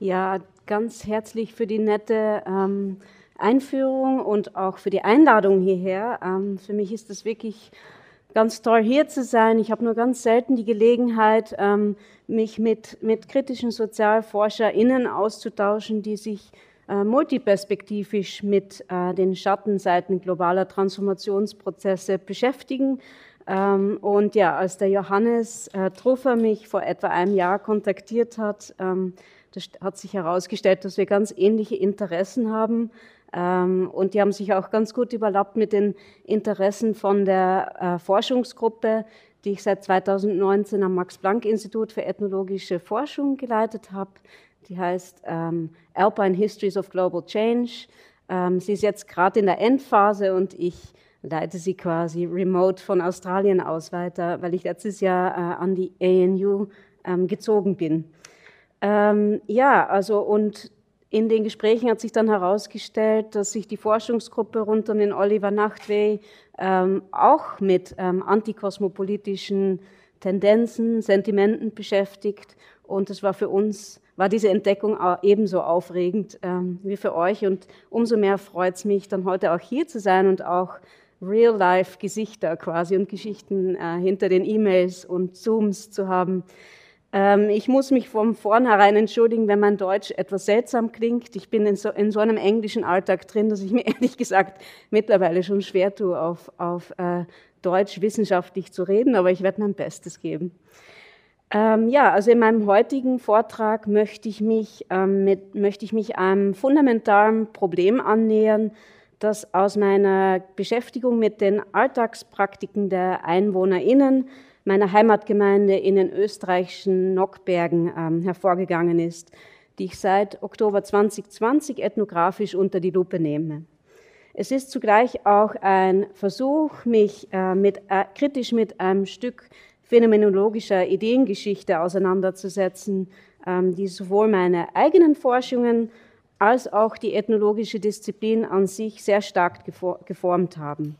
Ja, ganz herzlich für die nette ähm, Einführung und auch für die Einladung hierher. Ähm, für mich ist es wirklich ganz toll, hier zu sein. Ich habe nur ganz selten die Gelegenheit, ähm, mich mit, mit kritischen SozialforscherInnen auszutauschen, die sich äh, multiperspektivisch mit äh, den Schattenseiten globaler Transformationsprozesse beschäftigen. Ähm, und ja, als der Johannes äh, Truffer mich vor etwa einem Jahr kontaktiert hat, ähm, das hat sich herausgestellt, dass wir ganz ähnliche Interessen haben. Ähm, und die haben sich auch ganz gut überlappt mit den Interessen von der äh, Forschungsgruppe, die ich seit 2019 am Max-Planck-Institut für ethnologische Forschung geleitet habe. Die heißt ähm, Alpine Histories of Global Change. Ähm, sie ist jetzt gerade in der Endphase und ich leite sie quasi remote von Australien aus weiter, weil ich letztes Jahr äh, an die ANU gezogen bin. Ähm, ja, also und in den Gesprächen hat sich dann herausgestellt, dass sich die Forschungsgruppe rund um den Oliver Nachtwey ähm, auch mit ähm, antikosmopolitischen Tendenzen, Sentimenten beschäftigt. Und das war für uns, war diese Entdeckung ebenso aufregend ähm, wie für euch. Und umso mehr freut es mich, dann heute auch hier zu sein und auch Real-Life-Gesichter quasi und Geschichten äh, hinter den E-Mails und Zooms zu haben. Ähm, ich muss mich von vornherein entschuldigen, wenn mein Deutsch etwas seltsam klingt. Ich bin in so, in so einem englischen Alltag drin, dass ich mir ehrlich gesagt mittlerweile schon schwer tue, auf, auf äh, Deutsch wissenschaftlich zu reden, aber ich werde mein Bestes geben. Ähm, ja, also in meinem heutigen Vortrag möchte ich mich, ähm, mit, möchte ich mich einem fundamentalen Problem annähern, das aus meiner Beschäftigung mit den Alltagspraktiken der EinwohnerInnen meiner Heimatgemeinde in den österreichischen Nockbergen ähm, hervorgegangen ist, die ich seit Oktober 2020 ethnografisch unter die Lupe nehme. Es ist zugleich auch ein Versuch, mich äh, mit, äh, kritisch mit einem Stück phänomenologischer Ideengeschichte auseinanderzusetzen, ähm, die sowohl meine eigenen Forschungen als auch die ethnologische Disziplin an sich sehr stark geformt haben.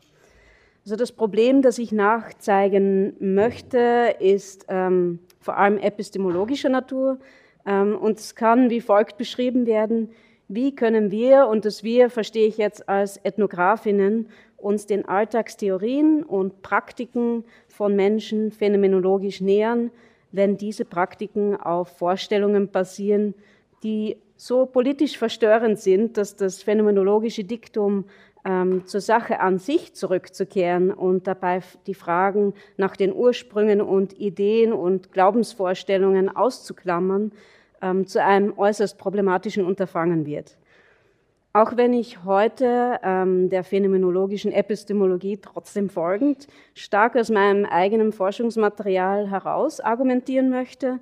Also das Problem, das ich nachzeigen möchte, ist ähm, vor allem epistemologischer Natur. Ähm, und es kann wie folgt beschrieben werden, wie können wir, und das wir verstehe ich jetzt als Ethnografinnen, uns den Alltagstheorien und Praktiken von Menschen phänomenologisch nähern, wenn diese Praktiken auf Vorstellungen basieren, die so politisch verstörend sind, dass das phänomenologische Diktum ähm, zur Sache an sich zurückzukehren und dabei die Fragen nach den Ursprüngen und Ideen und Glaubensvorstellungen auszuklammern, ähm, zu einem äußerst problematischen Unterfangen wird. Auch wenn ich heute ähm, der phänomenologischen Epistemologie trotzdem folgend stark aus meinem eigenen Forschungsmaterial heraus argumentieren möchte,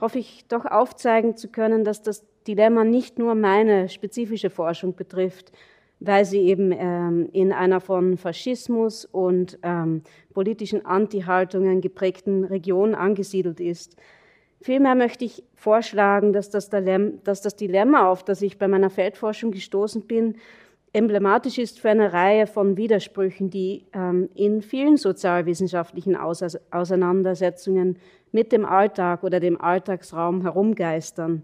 hoffe ich doch aufzeigen zu können, dass das Dilemma nicht nur meine spezifische Forschung betrifft, weil sie eben ähm, in einer von Faschismus und ähm, politischen Anti-Haltungen geprägten Region angesiedelt ist. Vielmehr möchte ich vorschlagen, dass das, dass das Dilemma, auf das ich bei meiner Feldforschung gestoßen bin, emblematisch ist für eine Reihe von Widersprüchen, die ähm, in vielen sozialwissenschaftlichen Auseinandersetzungen mit dem Alltag oder dem Alltagsraum herumgeistern.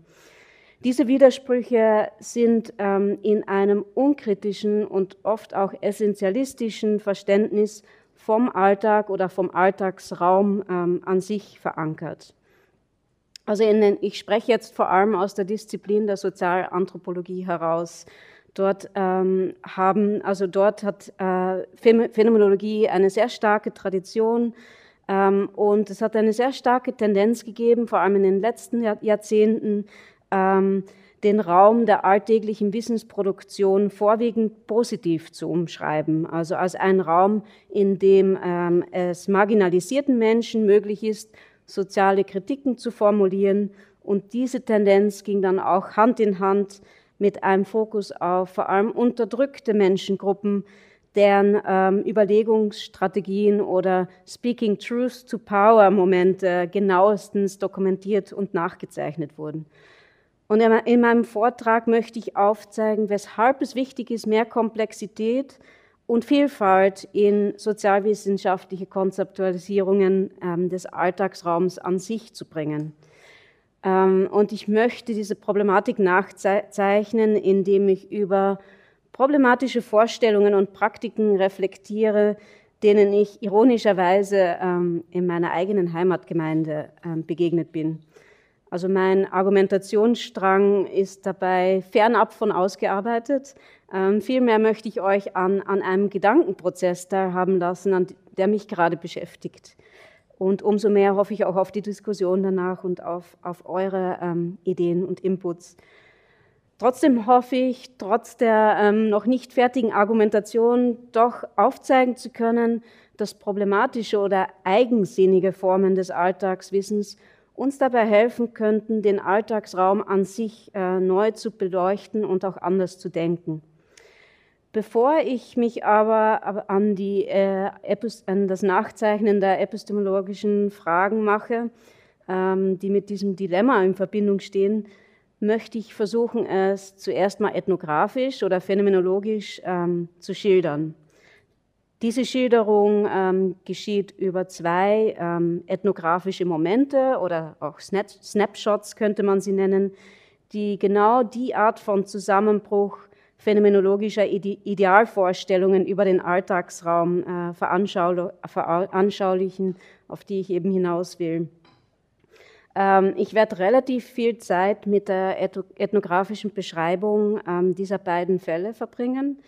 Diese Widersprüche sind ähm, in einem unkritischen und oft auch essentialistischen Verständnis vom Alltag oder vom Alltagsraum ähm, an sich verankert. Also den, ich spreche jetzt vor allem aus der Disziplin der Sozialanthropologie heraus. Dort ähm, haben, also dort hat äh, Phänomenologie eine sehr starke Tradition ähm, und es hat eine sehr starke Tendenz gegeben, vor allem in den letzten Jahrzehnten, ähm, den Raum der alltäglichen Wissensproduktion vorwiegend positiv zu umschreiben, also als einen Raum, in dem ähm, es marginalisierten Menschen möglich ist, soziale Kritiken zu formulieren. Und diese Tendenz ging dann auch Hand in Hand mit einem Fokus auf vor allem unterdrückte Menschengruppen, deren ähm, Überlegungsstrategien oder Speaking Truth to Power Momente genauestens dokumentiert und nachgezeichnet wurden. Und in meinem Vortrag möchte ich aufzeigen, weshalb es wichtig ist, mehr Komplexität und Vielfalt in sozialwissenschaftliche Konzeptualisierungen ähm, des Alltagsraums an sich zu bringen. Ähm, und ich möchte diese Problematik nachzeichnen, indem ich über problematische Vorstellungen und Praktiken reflektiere, denen ich ironischerweise ähm, in meiner eigenen Heimatgemeinde begegnet bin. Also mein Argumentationsstrang ist dabei fernab von ausgearbeitet. Ähm, vielmehr möchte ich euch an, an einem Gedankenprozess teilhaben lassen, an, der mich gerade beschäftigt. Und umso mehr hoffe ich auch auf die Diskussion danach und auf, auf eure ähm, Ideen und Inputs. Trotzdem hoffe ich, trotz der ähm, noch nicht fertigen Argumentation doch aufzeigen zu können, dass problematische oder eigensinnige Formen des Alltagswissens uns dabei helfen könnten, den Alltagsraum an sich äh, neu zu beleuchten und auch anders zu denken. Bevor ich mich aber an, die, äh, an das Nachzeichnen der epistemologischen Fragen mache, ähm, die mit diesem Dilemma in Verbindung stehen, möchte ich versuchen, es zuerst mal ethnografisch oder phänomenologisch ähm, zu schildern. Diese Schilderung ähm, geschieht über zwei ähm, ethnografische Momente oder auch Snapshots könnte man sie nennen, die genau die Art von Zusammenbruch phänomenologischer Idealvorstellungen über den Alltagsraum äh, veranschaulichen, auf die ich eben hinaus will. Ähm, ich werde relativ viel Zeit mit der ethnografischen Beschreibung ähm, dieser beiden Fälle verbringen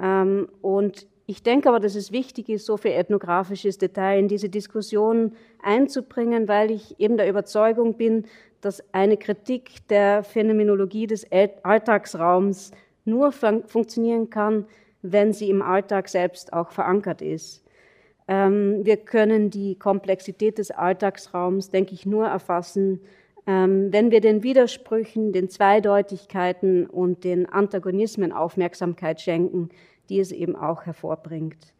ähm, und ich denke aber, dass es wichtig ist, so viel ethnografisches Detail in diese Diskussion einzubringen, weil ich eben der Überzeugung bin, dass eine Kritik der Phänomenologie des Alltagsraums nur fun funktionieren kann, wenn sie im Alltag selbst auch verankert ist. Ähm, wir können die Komplexität des Alltagsraums, denke ich, nur erfassen, ähm, wenn wir den Widersprüchen, den Zweideutigkeiten und den Antagonismen Aufmerksamkeit schenken, die es eben auch hervorbringt.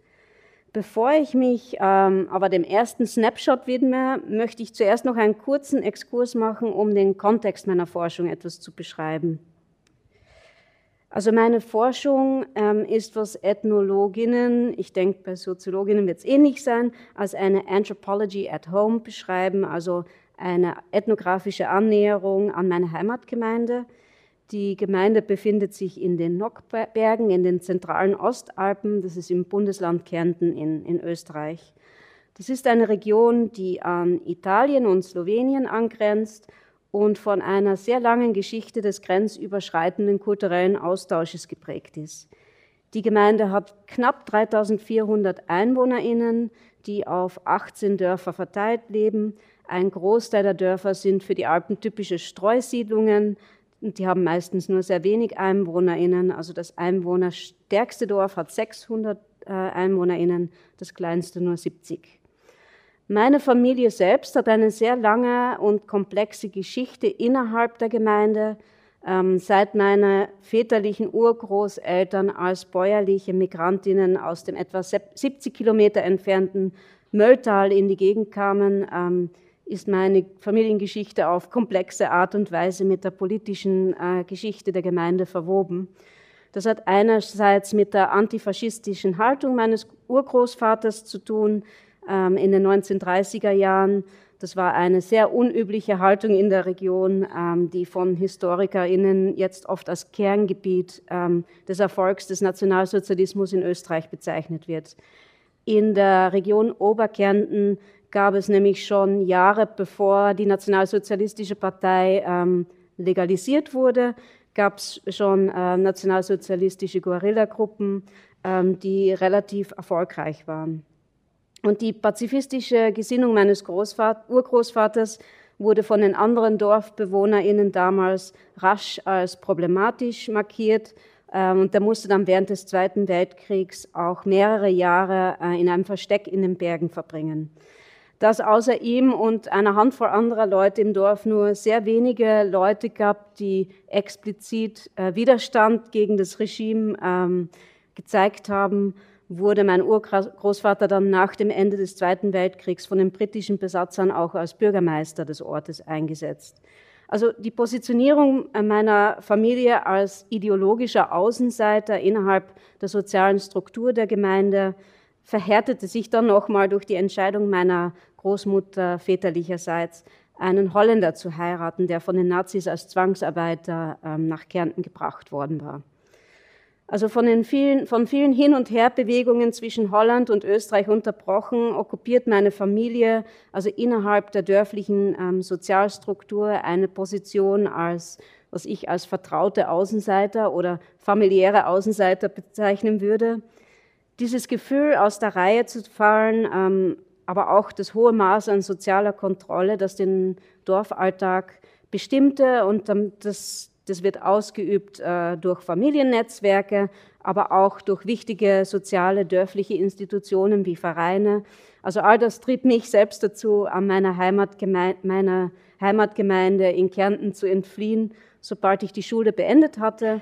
Bevor ich mich ähm, aber dem ersten Snapshot widme, möchte ich zuerst noch einen kurzen Exkurs machen, um den Kontext meiner Forschung etwas zu beschreiben. Also meine Forschung ähm, ist, was Ethnologinnen, ich denke bei Soziologinnen wird es ähnlich sein, als eine Anthropology at Home beschreiben, also eine ethnografische Annäherung an meine Heimatgemeinde. Die Gemeinde befindet sich in den Nockbergen, in den zentralen Ostalpen. Das ist im Bundesland Kärnten in, in Österreich. Das ist eine Region, die an Italien und Slowenien angrenzt und von einer sehr langen Geschichte des grenzüberschreitenden kulturellen Austausches geprägt ist. Die Gemeinde hat knapp 3400 EinwohnerInnen, die auf 18 Dörfer verteilt leben. Ein Großteil der Dörfer sind für die Alpen typische Streusiedlungen, die haben meistens nur sehr wenig EinwohnerInnen. Also das einwohnerstärkste Dorf hat 600 äh, EinwohnerInnen, das kleinste nur 70. Meine Familie selbst hat eine sehr lange und komplexe Geschichte innerhalb der Gemeinde. Ähm, seit meine väterlichen Urgroßeltern als bäuerliche Migrantinnen aus dem etwa 70 Kilometer entfernten Mölltal in die Gegend kamen, ähm, ist meine Familiengeschichte auf komplexe Art und Weise mit der politischen äh, Geschichte der Gemeinde verwoben. Das hat einerseits mit der antifaschistischen Haltung meines Urgroßvaters zu tun ähm, in den 1930er Jahren. Das war eine sehr unübliche Haltung in der Region, ähm, die von HistorikerInnen jetzt oft als Kerngebiet ähm, des Erfolgs des Nationalsozialismus in Österreich bezeichnet wird. In der Region Oberkärnten gab es nämlich schon Jahre bevor die Nationalsozialistische Partei ähm, legalisiert wurde, gab es schon äh, nationalsozialistische Guerillagruppen, ähm, die relativ erfolgreich waren. Und die pazifistische Gesinnung meines Großvat Urgroßvaters wurde von den anderen DorfbewohnerInnen damals rasch als problematisch markiert. Ähm, und der musste dann während des Zweiten Weltkriegs auch mehrere Jahre äh, in einem Versteck in den Bergen verbringen dass außer ihm und einer Handvoll anderer Leute im Dorf nur sehr wenige Leute gab, die explizit äh, Widerstand gegen das Regime ähm, gezeigt haben, wurde mein Urgroßvater dann nach dem Ende des Zweiten Weltkriegs von den britischen Besatzern auch als Bürgermeister des Ortes eingesetzt. Also die Positionierung meiner Familie als ideologischer Außenseiter innerhalb der sozialen Struktur der Gemeinde verhärtete sich dann nochmal durch die Entscheidung meiner Großmutter väterlicherseits, einen Holländer zu heiraten, der von den Nazis als Zwangsarbeiter ähm, nach Kärnten gebracht worden war. Also von, den vielen, von vielen Hin- und Herbewegungen zwischen Holland und Österreich unterbrochen, okkupiert meine Familie, also innerhalb der dörflichen ähm, Sozialstruktur, eine Position als, was ich als vertraute Außenseiter oder familiäre Außenseiter bezeichnen würde. Dieses Gefühl, aus der Reihe zu fallen, ähm, aber auch das hohe Maß an sozialer Kontrolle, das den Dorfalltag bestimmte und das, das wird ausgeübt äh, durch Familiennetzwerke, aber auch durch wichtige soziale dörfliche Institutionen wie Vereine. Also all das trieb mich selbst dazu, an meiner Heimatgemeinde, meiner Heimatgemeinde in Kärnten zu entfliehen, sobald ich die Schule beendet hatte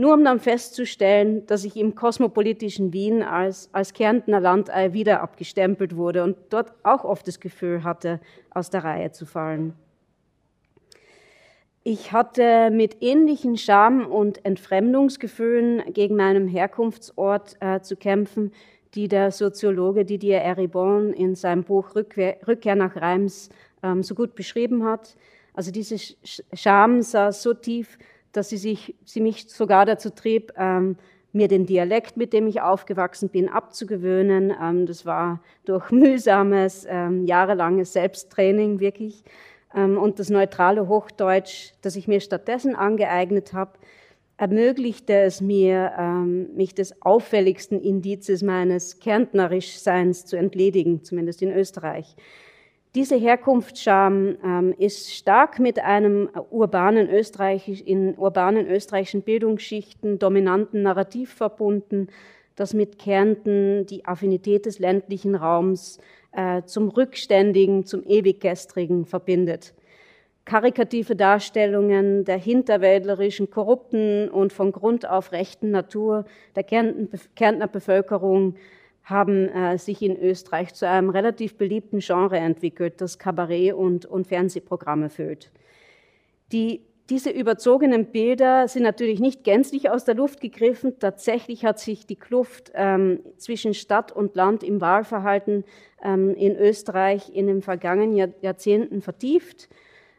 nur um dann festzustellen, dass ich im kosmopolitischen Wien als, als Kärntner Landei wieder abgestempelt wurde und dort auch oft das Gefühl hatte, aus der Reihe zu fallen. Ich hatte mit ähnlichen Scham- und Entfremdungsgefühlen gegen meinen Herkunftsort äh, zu kämpfen, die der Soziologe Didier Eribon in seinem Buch Rückkehr, Rückkehr nach Reims ähm, so gut beschrieben hat. Also diese Scham saß so tief, dass sie, sich, sie mich sogar dazu trieb, ähm, mir den Dialekt, mit dem ich aufgewachsen bin, abzugewöhnen. Ähm, das war durch mühsames, ähm, jahrelanges Selbsttraining wirklich. Ähm, und das neutrale Hochdeutsch, das ich mir stattdessen angeeignet habe, ermöglichte es mir, ähm, mich des auffälligsten Indizes meines Kärntnerischseins zu entledigen, zumindest in Österreich. Diese Herkunftsscham ähm, ist stark mit einem urbanen Österreich, in urbanen österreichischen Bildungsschichten dominanten Narrativ verbunden, das mit Kärnten die Affinität des ländlichen Raums äh, zum Rückständigen, zum Ewiggestrigen verbindet. Karikative Darstellungen der hinterwäldlerischen, korrupten und von Grund auf rechten Natur der Kärntner Bevölkerung haben äh, sich in Österreich zu einem relativ beliebten Genre entwickelt, das Kabarett und, und Fernsehprogramme füllt. Die, diese überzogenen Bilder sind natürlich nicht gänzlich aus der Luft gegriffen. Tatsächlich hat sich die Kluft ähm, zwischen Stadt und Land im Wahlverhalten ähm, in Österreich in den vergangenen Jahr, Jahrzehnten vertieft.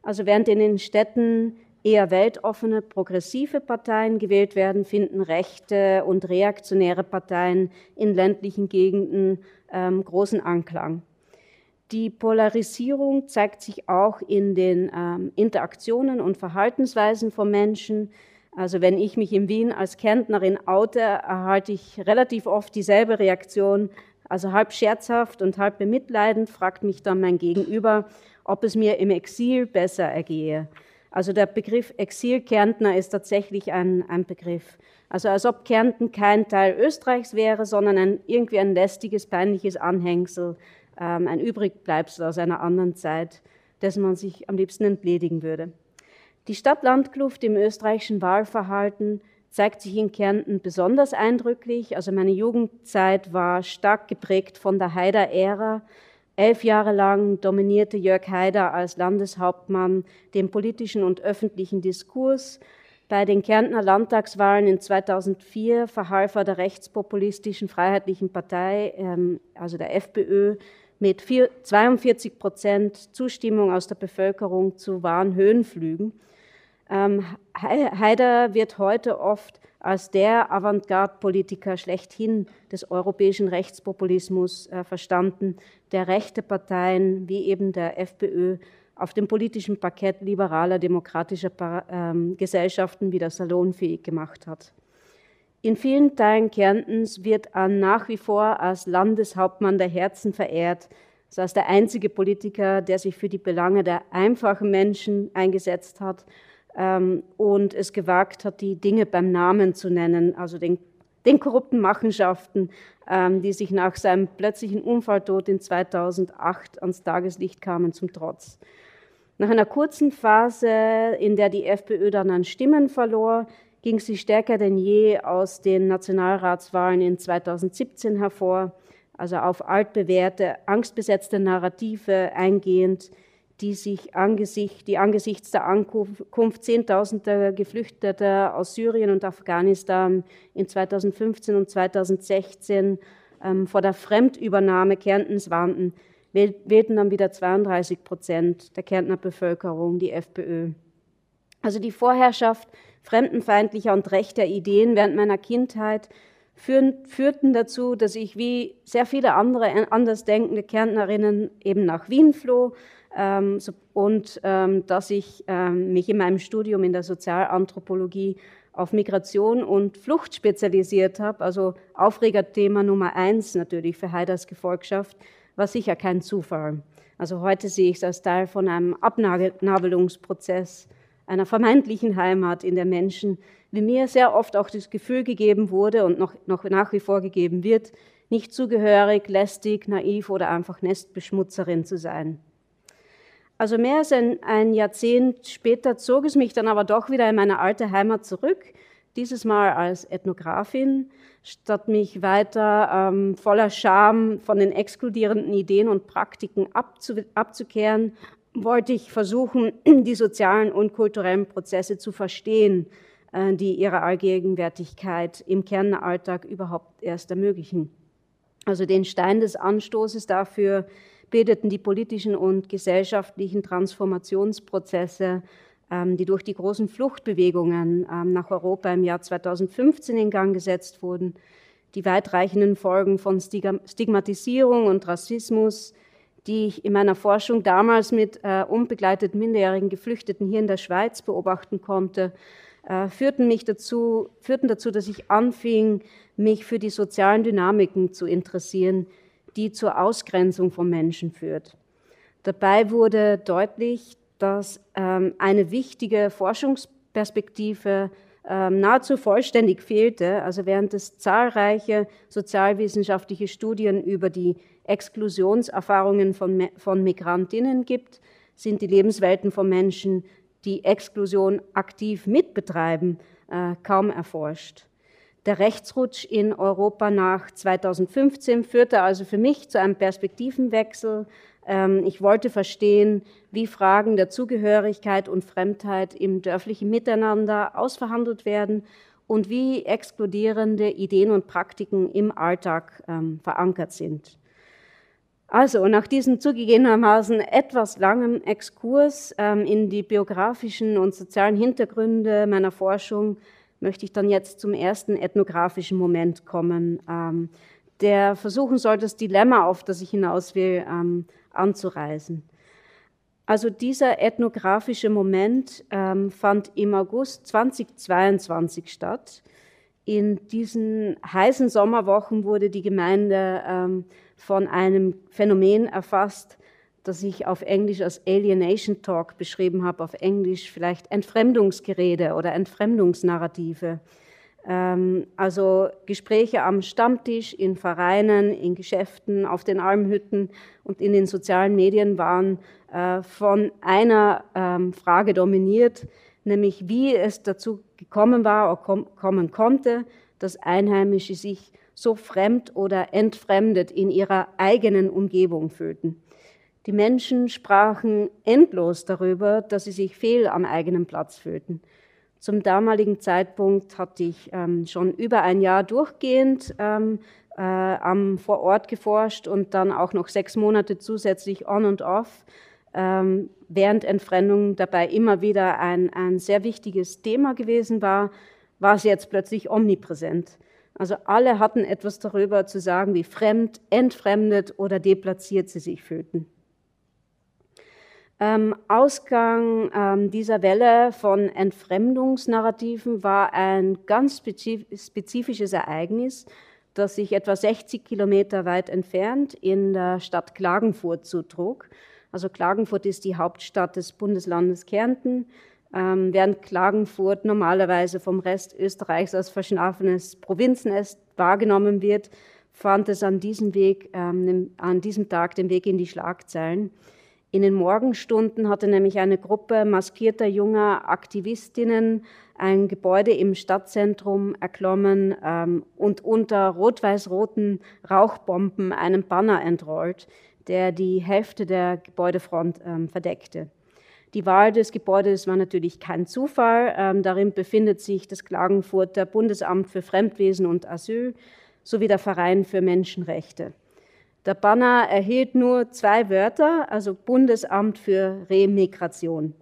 Also während in den Städten eher weltoffene, progressive Parteien gewählt werden, finden rechte und reaktionäre Parteien in ländlichen Gegenden ähm, großen Anklang. Die Polarisierung zeigt sich auch in den ähm, Interaktionen und Verhaltensweisen von Menschen. Also wenn ich mich in Wien als Kärntnerin oute, erhalte ich relativ oft dieselbe Reaktion. Also halb scherzhaft und halb bemitleidend fragt mich dann mein Gegenüber, ob es mir im Exil besser ergehe. Also der Begriff Exil-Kärntner ist tatsächlich ein, ein Begriff. Also als ob Kärnten kein Teil Österreichs wäre, sondern ein, irgendwie ein lästiges, peinliches Anhängsel, ähm, ein Übrigbleibsel aus einer anderen Zeit, dessen man sich am liebsten entledigen würde. Die Stadt-Land-Kluft im österreichischen Wahlverhalten zeigt sich in Kärnten besonders eindrücklich. Also meine Jugendzeit war stark geprägt von der Haider-Ära, Elf Jahre lang dominierte Jörg Haider als Landeshauptmann den politischen und öffentlichen Diskurs. Bei den Kärntner Landtagswahlen in 2004 verhalf er der rechtspopulistischen Freiheitlichen Partei, ähm, also der FPÖ, mit 42 Prozent Zustimmung aus der Bevölkerung zu wahren Höhenflügen. Ähm, Haider wird heute oft als der Avantgarde-Politiker schlechthin des europäischen Rechtspopulismus äh, verstanden, der rechte Parteien wie eben der FPÖ auf dem politischen Parkett liberaler demokratischer ähm, Gesellschaften wieder salonfähig gemacht hat. In vielen Teilen Kärntens wird er nach wie vor als Landeshauptmann der Herzen verehrt, also als der einzige Politiker, der sich für die Belange der einfachen Menschen eingesetzt hat ähm, und es gewagt hat, die Dinge beim Namen zu nennen, also den, den korrupten Machenschaften, ähm, die sich nach seinem plötzlichen Unfalltod in 2008 ans Tageslicht kamen, zum Trotz. Nach einer kurzen Phase, in der die FPÖ dann an Stimmen verlor, ging sie stärker denn je aus den Nationalratswahlen in 2017 hervor, also auf altbewährte, angstbesetzte Narrative eingehend, die sich angesichts, die angesichts der Ankunft Zehntausender Geflüchteter aus Syrien und Afghanistan in 2015 und 2016 ähm, vor der Fremdübernahme Kärntens warnten, wählten dann wieder 32 Prozent der Kärntner Bevölkerung die FPÖ. Also die Vorherrschaft fremdenfeindlicher und rechter Ideen während meiner Kindheit führten dazu, dass ich wie sehr viele andere andersdenkende Kärntnerinnen eben nach Wien floh und ähm, dass ich ähm, mich in meinem Studium in der Sozialanthropologie auf Migration und Flucht spezialisiert habe. Also Aufregerthema Nummer eins natürlich für Haiders Gefolgschaft, war sicher kein Zufall. Also heute sehe ich es als Teil von einem Abnabelungsprozess einer vermeintlichen Heimat, in der Menschen, wie mir sehr oft auch das Gefühl gegeben wurde und noch, noch nach wie vor gegeben wird, nicht zugehörig, lästig, naiv oder einfach Nestbeschmutzerin zu sein. Also mehr als ein, ein, Jahrzehnt später zog es mich dann aber doch wieder in meine alte Heimat zurück, dieses Mal als Ethnografin, statt mich weiter ähm, voller Scham von den exkludierenden Ideen und Praktiken abzu, abzukehren wollte ich versuchen, die sozialen und kulturellen Prozesse zu verstehen, äh, die ihre Allgegenwärtigkeit im Kernalltag überhaupt erst ermöglichen. Also den Stein des Anstoßes dafür bildeten die politischen und gesellschaftlichen Transformationsprozesse, ähm, die durch die großen Fluchtbewegungen ähm, nach Europa im Jahr 2015 in Gang gesetzt wurden, die weitreichenden Folgen von Stigmatisierung und Rassismus, die ich in meiner Forschung damals mit äh, unbegleiteten minderjährigen Geflüchteten hier in der Schweiz beobachten konnte, äh, führten, mich dazu, führten dazu, dass ich anfing, mich für die sozialen Dynamiken zu interessieren, die zur Ausgrenzung von Menschen führt. Dabei wurde deutlich, dass ähm, eine wichtige Forschungsperspektive ähm, nahezu vollständig fehlte. Also während es zahlreiche sozialwissenschaftliche Studien über die Exklusionserfahrungen von, von Migrantinnen gibt, sind die Lebenswelten von Menschen, die Exklusion aktiv mitbetreiben, äh, kaum erforscht. Der Rechtsrutsch in Europa nach 2015 führte also für mich zu einem Perspektivenwechsel. Ähm, ich wollte verstehen, wie Fragen der Zugehörigkeit und Fremdheit im dörflichen Miteinander ausverhandelt werden und wie exkludierende Ideen und Praktiken im Alltag ähm, verankert sind. Also nach diesem zugegebenermaßen etwas langen Exkurs ähm, in die biografischen und sozialen Hintergründe meiner Forschung möchte ich dann jetzt zum ersten ethnografischen Moment kommen, ähm, der versuchen soll, das Dilemma, auf das ich hinaus will, ähm, anzureisen. Also dieser ethnografische Moment ähm, fand im August 2022 statt. In diesen heißen Sommerwochen wurde die Gemeinde ähm, von einem Phänomen erfasst, das ich auf Englisch als Alienation Talk beschrieben habe, auf Englisch vielleicht Entfremdungsgerede oder Entfremdungsnarrative. Ähm, also Gespräche am Stammtisch, in Vereinen, in Geschäften, auf den Almhütten und in den sozialen Medien waren äh, von einer ähm, Frage dominiert, nämlich wie es dazu gekommen war oder kommen konnte, dass Einheimische sich so fremd oder entfremdet in ihrer eigenen Umgebung fühlten. Die Menschen sprachen endlos darüber, dass sie sich fehl am eigenen Platz fühlten. Zum damaligen Zeitpunkt hatte ich ähm, schon über ein Jahr durchgehend ähm, äh, am Vorort geforscht und dann auch noch sechs Monate zusätzlich on und off, ähm, während Entfremdung dabei immer wieder ein, ein sehr wichtiges Thema gewesen war, war es jetzt plötzlich omnipräsent. Also alle hatten etwas darüber zu sagen, wie fremd, entfremdet oder deplatziert sie sich fühlten. Ähm, Ausgang ähm, dieser Welle von Entfremdungsnarrativen war ein ganz spezifisches Ereignis, das sich etwa 60 Kilometer weit entfernt in der Stadt Klagenfurt zutrug. Also Klagenfurt ist die Hauptstadt des Bundeslandes Kärnten ähm, während Klagenfurt normalerweise vom Rest Österreichs als verschlafenes Provinznest wahrgenommen wird, fand es an diesem, Weg, ähm, an diesem Tag den Weg in die Schlagzeilen. In den Morgenstunden hatte nämlich eine Gruppe maskierter junger Aktivistinnen ein Gebäude im Stadtzentrum erklommen ähm, und unter rot-weiß-roten Rauchbomben einen Banner entrollt, der die Hälfte der Gebäudefront ähm, verdeckte. Die Wahl des Gebäudes war natürlich kein Zufall. Ähm, darin befindet sich das Klagenfurter Bundesamt für Fremdwesen und Asyl sowie der Verein für Menschenrechte. Der Banner erhielt nur zwei Wörter, also Bundesamt für Remigration.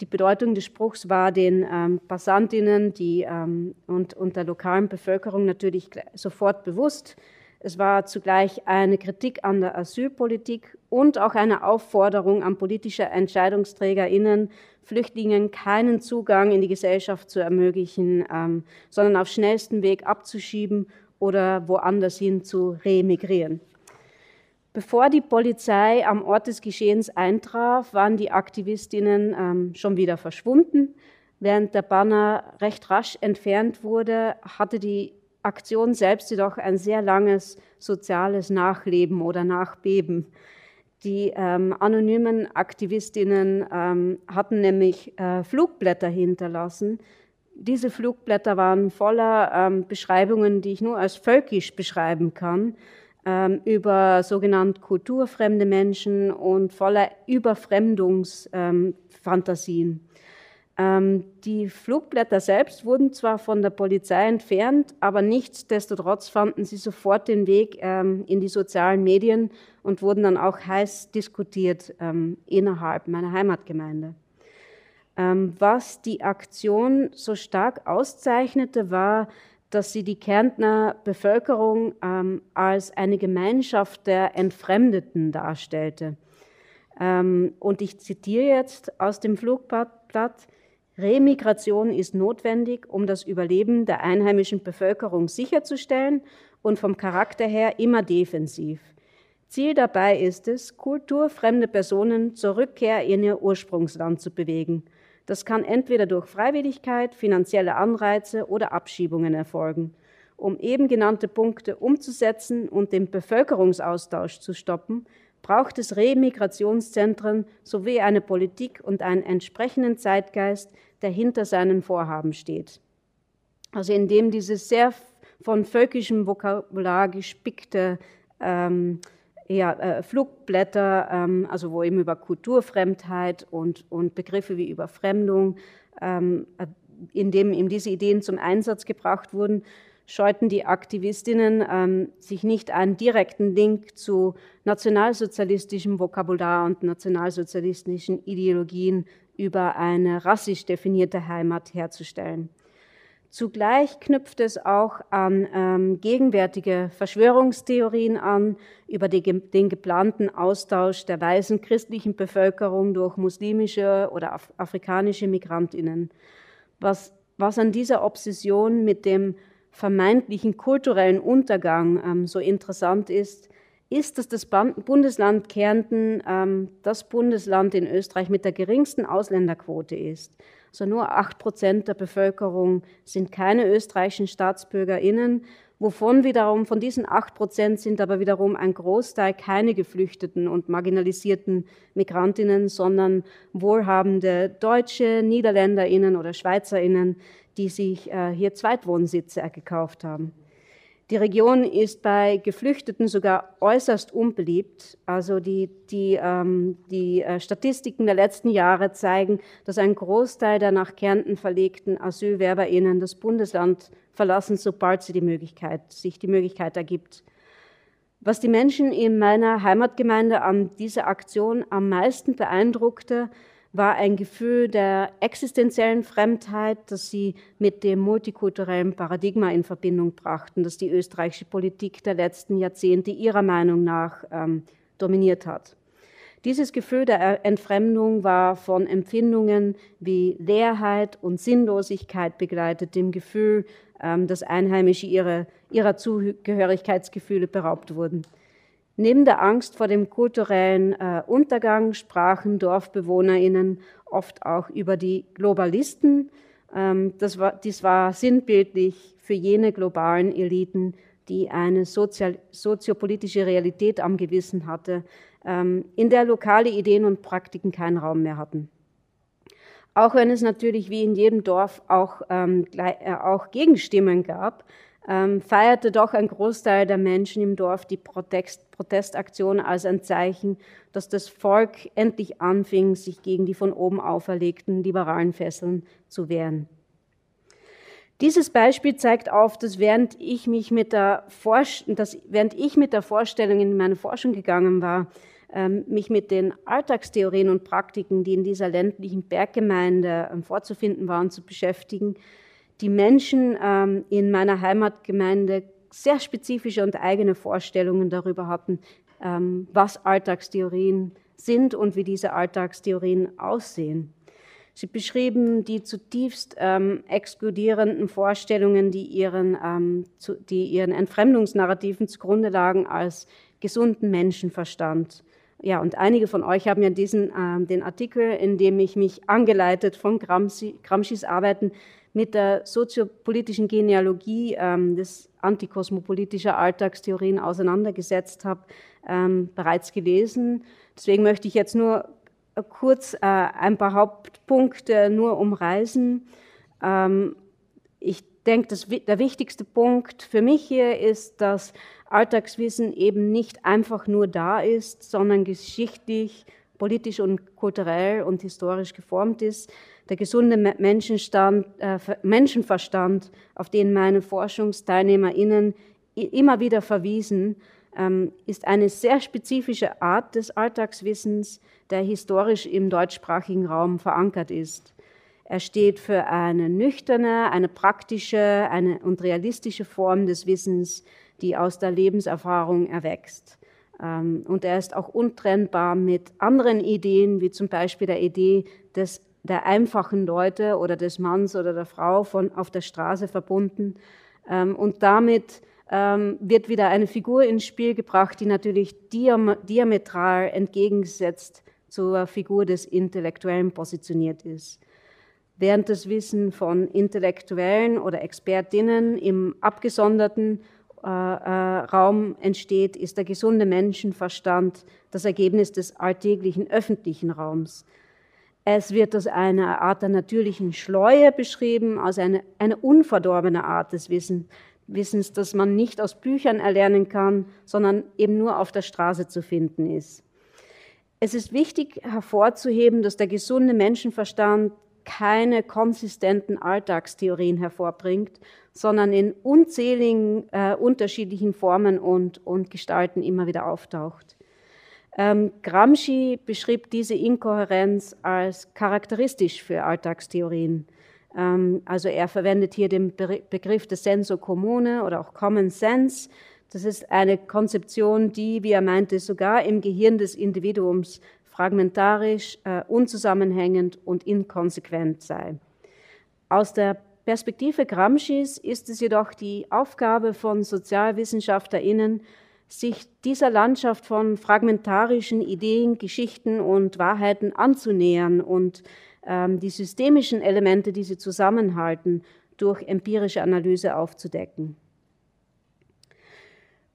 Die Bedeutung des Spruchs war den ähm, Passantinnen die, ähm, und, und der lokalen Bevölkerung natürlich sofort bewusst. Es war zugleich eine Kritik an der Asylpolitik und auch eine Aufforderung an politische EntscheidungsträgerInnen, Flüchtlingen keinen Zugang in die Gesellschaft zu ermöglichen, ähm, sondern auf schnellsten Weg abzuschieben oder woanders hin zu remigrieren. Bevor die Polizei am Ort des Geschehens eintraf, waren die Aktivistinnen ähm, schon wieder verschwunden. Während der Banner recht rasch entfernt wurde, hatte die Aktion selbst jedoch ein sehr langes soziales Nachleben oder Nachbeben. Die ähm, anonymen Aktivistinnen ähm, hatten nämlich äh, Flugblätter hinterlassen. Diese Flugblätter waren voller ähm, Beschreibungen, die ich nur als völkisch beschreiben kann, über sogenannte kulturfremde Menschen und voller Überfremdungsfantasien. Ähm, die Flugblätter selbst wurden zwar von der Polizei entfernt, aber nichtsdestotrotz fanden sie sofort den Weg ähm, in die sozialen Medien und wurden dann auch heiß diskutiert ähm, innerhalb meiner Heimatgemeinde. was die Aktion so stark auszeichnete, war, dass sie die Kärntner Bevölkerung als eine Gemeinschaft der Entfremdeten darstellte. und ich zitiere jetzt aus dem Flugblatt, Remigration ist notwendig, um das Überleben der einheimischen Bevölkerung sicherzustellen und vom Charakter her immer defensiv. Ziel dabei ist es, kulturfremde Personen zur Rückkehr in ihr Ursprungsland zu bewegen. Das kann entweder durch Freiwilligkeit, finanzielle Anreize oder Abschiebungen erfolgen. Um eben genannte Punkte umzusetzen und den Bevölkerungsaustausch zu stoppen, braucht es Remigrationszentren sowie eine Politik und einen entsprechenden Zeitgeist, der hinter seinen Vorhaben steht. Also indem dieses sehr von völkischem Vokabular gespickte ähm, ja, äh, Flugblätter, ähm, also wo eben über Kulturfremdheit und, und Begriffe wie Überfremdung, ähm, äh, in dem eben diese Ideen zum Einsatz gebracht wurden, scheuten die Aktivistinnen ähm, sich nicht einen direkten Link zu nationalsozialistischem Vokabular und nationalsozialistischen Ideologien über eine rassisch definierte Heimat herzustellen. Zugleich knüpft es auch an ähm, gegenwärtige Verschwörungstheorien an über die, den geplanten Austausch der weißen christlichen Bevölkerung durch muslimische oder af afrikanische Migrantinnen. Was, was an dieser Obsession mit dem vermeintlichen kulturellen Untergang ähm, so interessant ist, ist, dass das Bundesland Kärnten ähm, das Bundesland in Österreich mit der geringsten Ausländerquote ist. Also nur acht Prozent der Bevölkerung sind keine österreichischen StaatsbürgerInnen, wovon wiederum von diesen acht Prozent sind aber wiederum ein Großteil keine geflüchteten und marginalisierten Migrantinnen, sondern wohlhabende Deutsche, NiederländerInnen oder SchweizerInnen, die sich äh, hier Zweitwohnsitze gekauft haben. Die Region ist bei Geflüchteten sogar äußerst unbeliebt. Also die, die, ähm, die äh, Statistiken der letzten Jahre zeigen, dass ein Großteil der nach Kärnten verlegten AsylwerberInnen das Bundesland verlassen, sobald sie die Möglichkeit, sich die Möglichkeit ergibt. Was die Menschen in meiner Heimatgemeinde an dieser Aktion am meisten beeindruckte, war ein Gefühl der existenziellen Fremdheit, das sie mit dem multikulturellen Paradigma in Verbindung brachten, das die österreichische Politik der letzten Jahrzehnte ihrer Meinung nach ähm, dominiert hat. Dieses Gefühl der Entfremdung war von Empfindungen wie Leerheit und Sinnlosigkeit begleitet, dem Gefühl, ähm, dass Einheimische ihre, ihrer Zugehörigkeitsgefühle beraubt wurden. Neben der Angst vor dem kulturellen äh, Untergang sprachen DorfbewohnerInnen oft auch über die Globalisten. Ähm, das war, dies war sinnbildlich für jene globalen Eliten, die eine sozial, soziopolitische Realität am Gewissen hatte, ähm, in der lokale Ideen und Praktiken keinen Raum mehr hatten. Auch wenn es natürlich wie in jedem Dorf auch, ähm, äh, auch Gegenstimmen gab, ähm, feierte doch ein Großteil der Menschen im Dorf die Protest, Protestaktion als ein Zeichen, dass das Volk endlich anfing, sich gegen die von oben auferlegten liberalen Fesseln zu wehren. Dieses Beispiel zeigt auf, dass während ich, mich mit der dass während ich mit der Vorstellung in meine Forschung gegangen war, ähm, mich mit den Alltagstheorien und Praktiken, die in dieser ländlichen Berggemeinde ähm, vorzufinden waren, zu beschäftigen, die Menschen ähm, in meiner Heimatgemeinde sehr spezifische und eigene Vorstellungen darüber hatten, was Alltagstheorien sind und wie diese Alltagstheorien aussehen. Sie beschrieben die zutiefst ähm, exkludierenden Vorstellungen, die ihren, ähm, zu, die ihren Entfremdungsnarrativen zugrunde lagen, als gesunden Menschenverstand. Ja, und einige von euch haben ja diesen, ähm, den Artikel, in dem ich mich angeleitet von Gramsci, Gramscis Arbeiten mit der soziopolitischen Genealogie ähm, des antikosmopolitischer Alltagstheorien auseinandergesetzt habe, ähm, bereits gelesen. Deswegen möchte ich jetzt nur kurz äh, ein paar Hauptpunkte nur umreißen. Ähm, ich denke, der wichtigste Punkt für mich hier ist, dass Alltagswissen eben nicht einfach nur da ist, sondern geschichtlich, politisch und kulturell und historisch geformt ist. Der gesunde Menschenstand, äh, Menschenverstand, auf den meine ForschungsteilnehmerInnen immer wieder verwiesen, ähm, ist eine sehr spezifische Art des Alltagswissens, der historisch im deutschsprachigen Raum verankert ist. Er steht für eine nüchterne, eine praktische eine und realistische Form des Wissens, die aus der Lebenserfahrung erwächst. Ähm, und er ist auch untrennbar mit anderen Ideen, wie zum Beispiel der Idee des, der einfachen Leute oder des Manns oder der Frau von auf der Straße verbunden. Ähm, und damit ähm, wird wieder eine Figur ins Spiel gebracht, die natürlich diametral entgegengesetzt zur Figur des Intellektuellen positioniert ist. Während das Wissen von Intellektuellen oder Expertinnen im abgesonderten äh, äh, Raum entsteht, ist der gesunde Menschenverstand das Ergebnis des alltäglichen öffentlichen Raums. Es wird als eine Art der natürlichen Schleue beschrieben, als eine, eine unverdorbene Art des Wissens, Wissens, das man nicht aus Büchern erlernen kann, sondern eben nur auf der Straße zu finden ist. Es ist wichtig hervorzuheben, dass der gesunde Menschenverstand keine konsistenten Alltagstheorien hervorbringt, sondern in unzähligen äh, unterschiedlichen Formen und, und Gestalten immer wieder auftaucht. Ähm, Gramsci beschrieb diese Inkohärenz als charakteristisch für Alltagstheorien. Ähm, also er verwendet hier den Begriff des Senso Comune oder auch Common Sense. Das ist eine Konzeption, die, wie er meinte, sogar im Gehirn des Individuums fragmentarisch, äh, unzusammenhängend und inkonsequent sei. Aus der Perspektive Gramscis ist es jedoch die Aufgabe von SozialwissenschaftlerInnen, sich dieser Landschaft von fragmentarischen Ideen, Geschichten und Wahrheiten anzunähern und ähm, die systemischen Elemente, die sie zusammenhalten, durch empirische Analyse aufzudecken.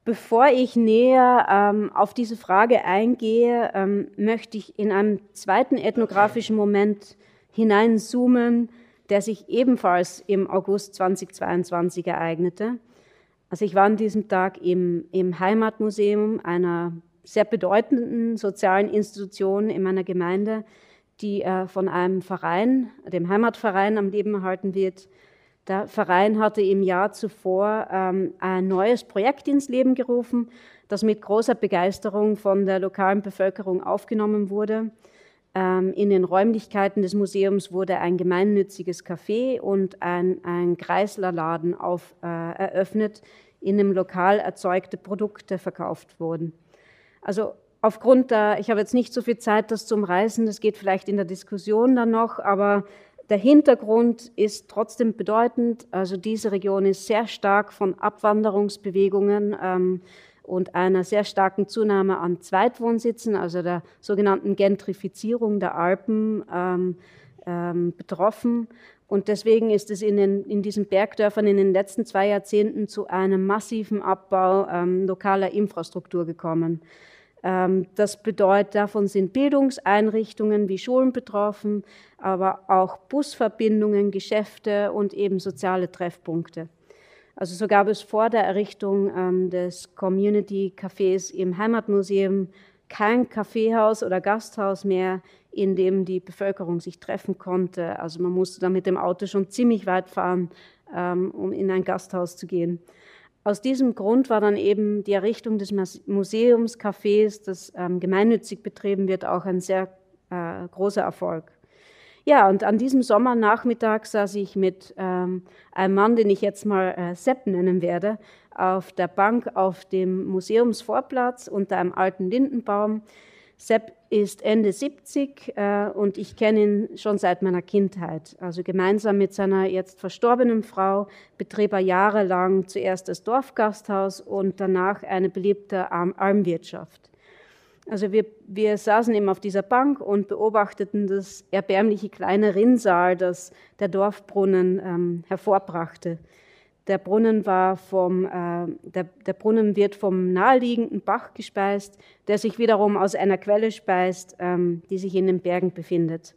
Bevor ich näher ähm, auf diese Frage eingehe, ähm, möchte ich in einem zweiten ethnografischen Moment hineinzoomen, der sich ebenfalls im August 2022 ereignete. Also ich war an diesem Tag im, im Heimatmuseum einer sehr bedeutenden sozialen Institution in meiner Gemeinde, die äh, von einem Verein, dem Heimatverein, am Leben erhalten wird. Der Verein hatte im Jahr zuvor ähm, ein neues Projekt ins Leben gerufen, das mit großer Begeisterung von der lokalen Bevölkerung aufgenommen wurde. Ähm, in den Räumlichkeiten des Museums wurde ein gemeinnütziges Café und ein, ein Kreislerladen auf, äh, eröffnet, in dem lokal erzeugte Produkte verkauft wurden. Also aufgrund der, ich habe jetzt nicht so viel Zeit, das zu umreißen, das geht vielleicht in der Diskussion dann noch, aber der Hintergrund ist trotzdem bedeutend. Also diese Region ist sehr stark von Abwanderungsbewegungen ähm, und einer sehr starken Zunahme an Zweitwohnsitzen, also der sogenannten Gentrifizierung der Alpen, ähm, ähm, betroffen. Und deswegen ist es in, den, in, diesen Bergdörfern in den letzten zwei Jahrzehnten zu einem massiven Abbau ähm, lokaler Infrastruktur gekommen. Ähm, das bedeutet, davon sind Bildungseinrichtungen wie Schulen betroffen, aber auch Busverbindungen, Geschäfte und eben soziale Treffpunkte. Also so gab es vor der Errichtung ähm, des Community Cafés im Heimatmuseum kein Kaffeehaus oder Gasthaus mehr, in dem die Bevölkerung sich treffen konnte. Also man musste dann mit dem Auto schon ziemlich weit fahren, ähm, um in ein Gasthaus zu gehen. Aus diesem Grund war dann eben die Errichtung des Museumscafés, das ähm, gemeinnützig betrieben wird, auch ein sehr äh, großer Erfolg. Ja, und an diesem Sommernachmittag saß ich mit ähm, einem Mann, den ich jetzt mal äh, Sepp nennen werde, auf der Bank auf dem Museumsvorplatz unter einem alten Lindenbaum. Sepp ist Ende 70 äh, und ich kenne ihn schon seit meiner Kindheit. Also gemeinsam mit seiner jetzt verstorbenen Frau betrieb er jahrelang zuerst das Dorfgasthaus und danach eine beliebte Almwirtschaft. Also wir, wir saßen eben auf dieser Bank und beobachteten das erbärmliche kleine Rinnsal, das der Dorfbrunnen ähm, hervorbrachte. Der Brunnen, war vom, äh, der, der Brunnen wird vom naheliegenden Bach gespeist, der sich wiederum aus einer Quelle speist, ähm, die sich in den Bergen befindet.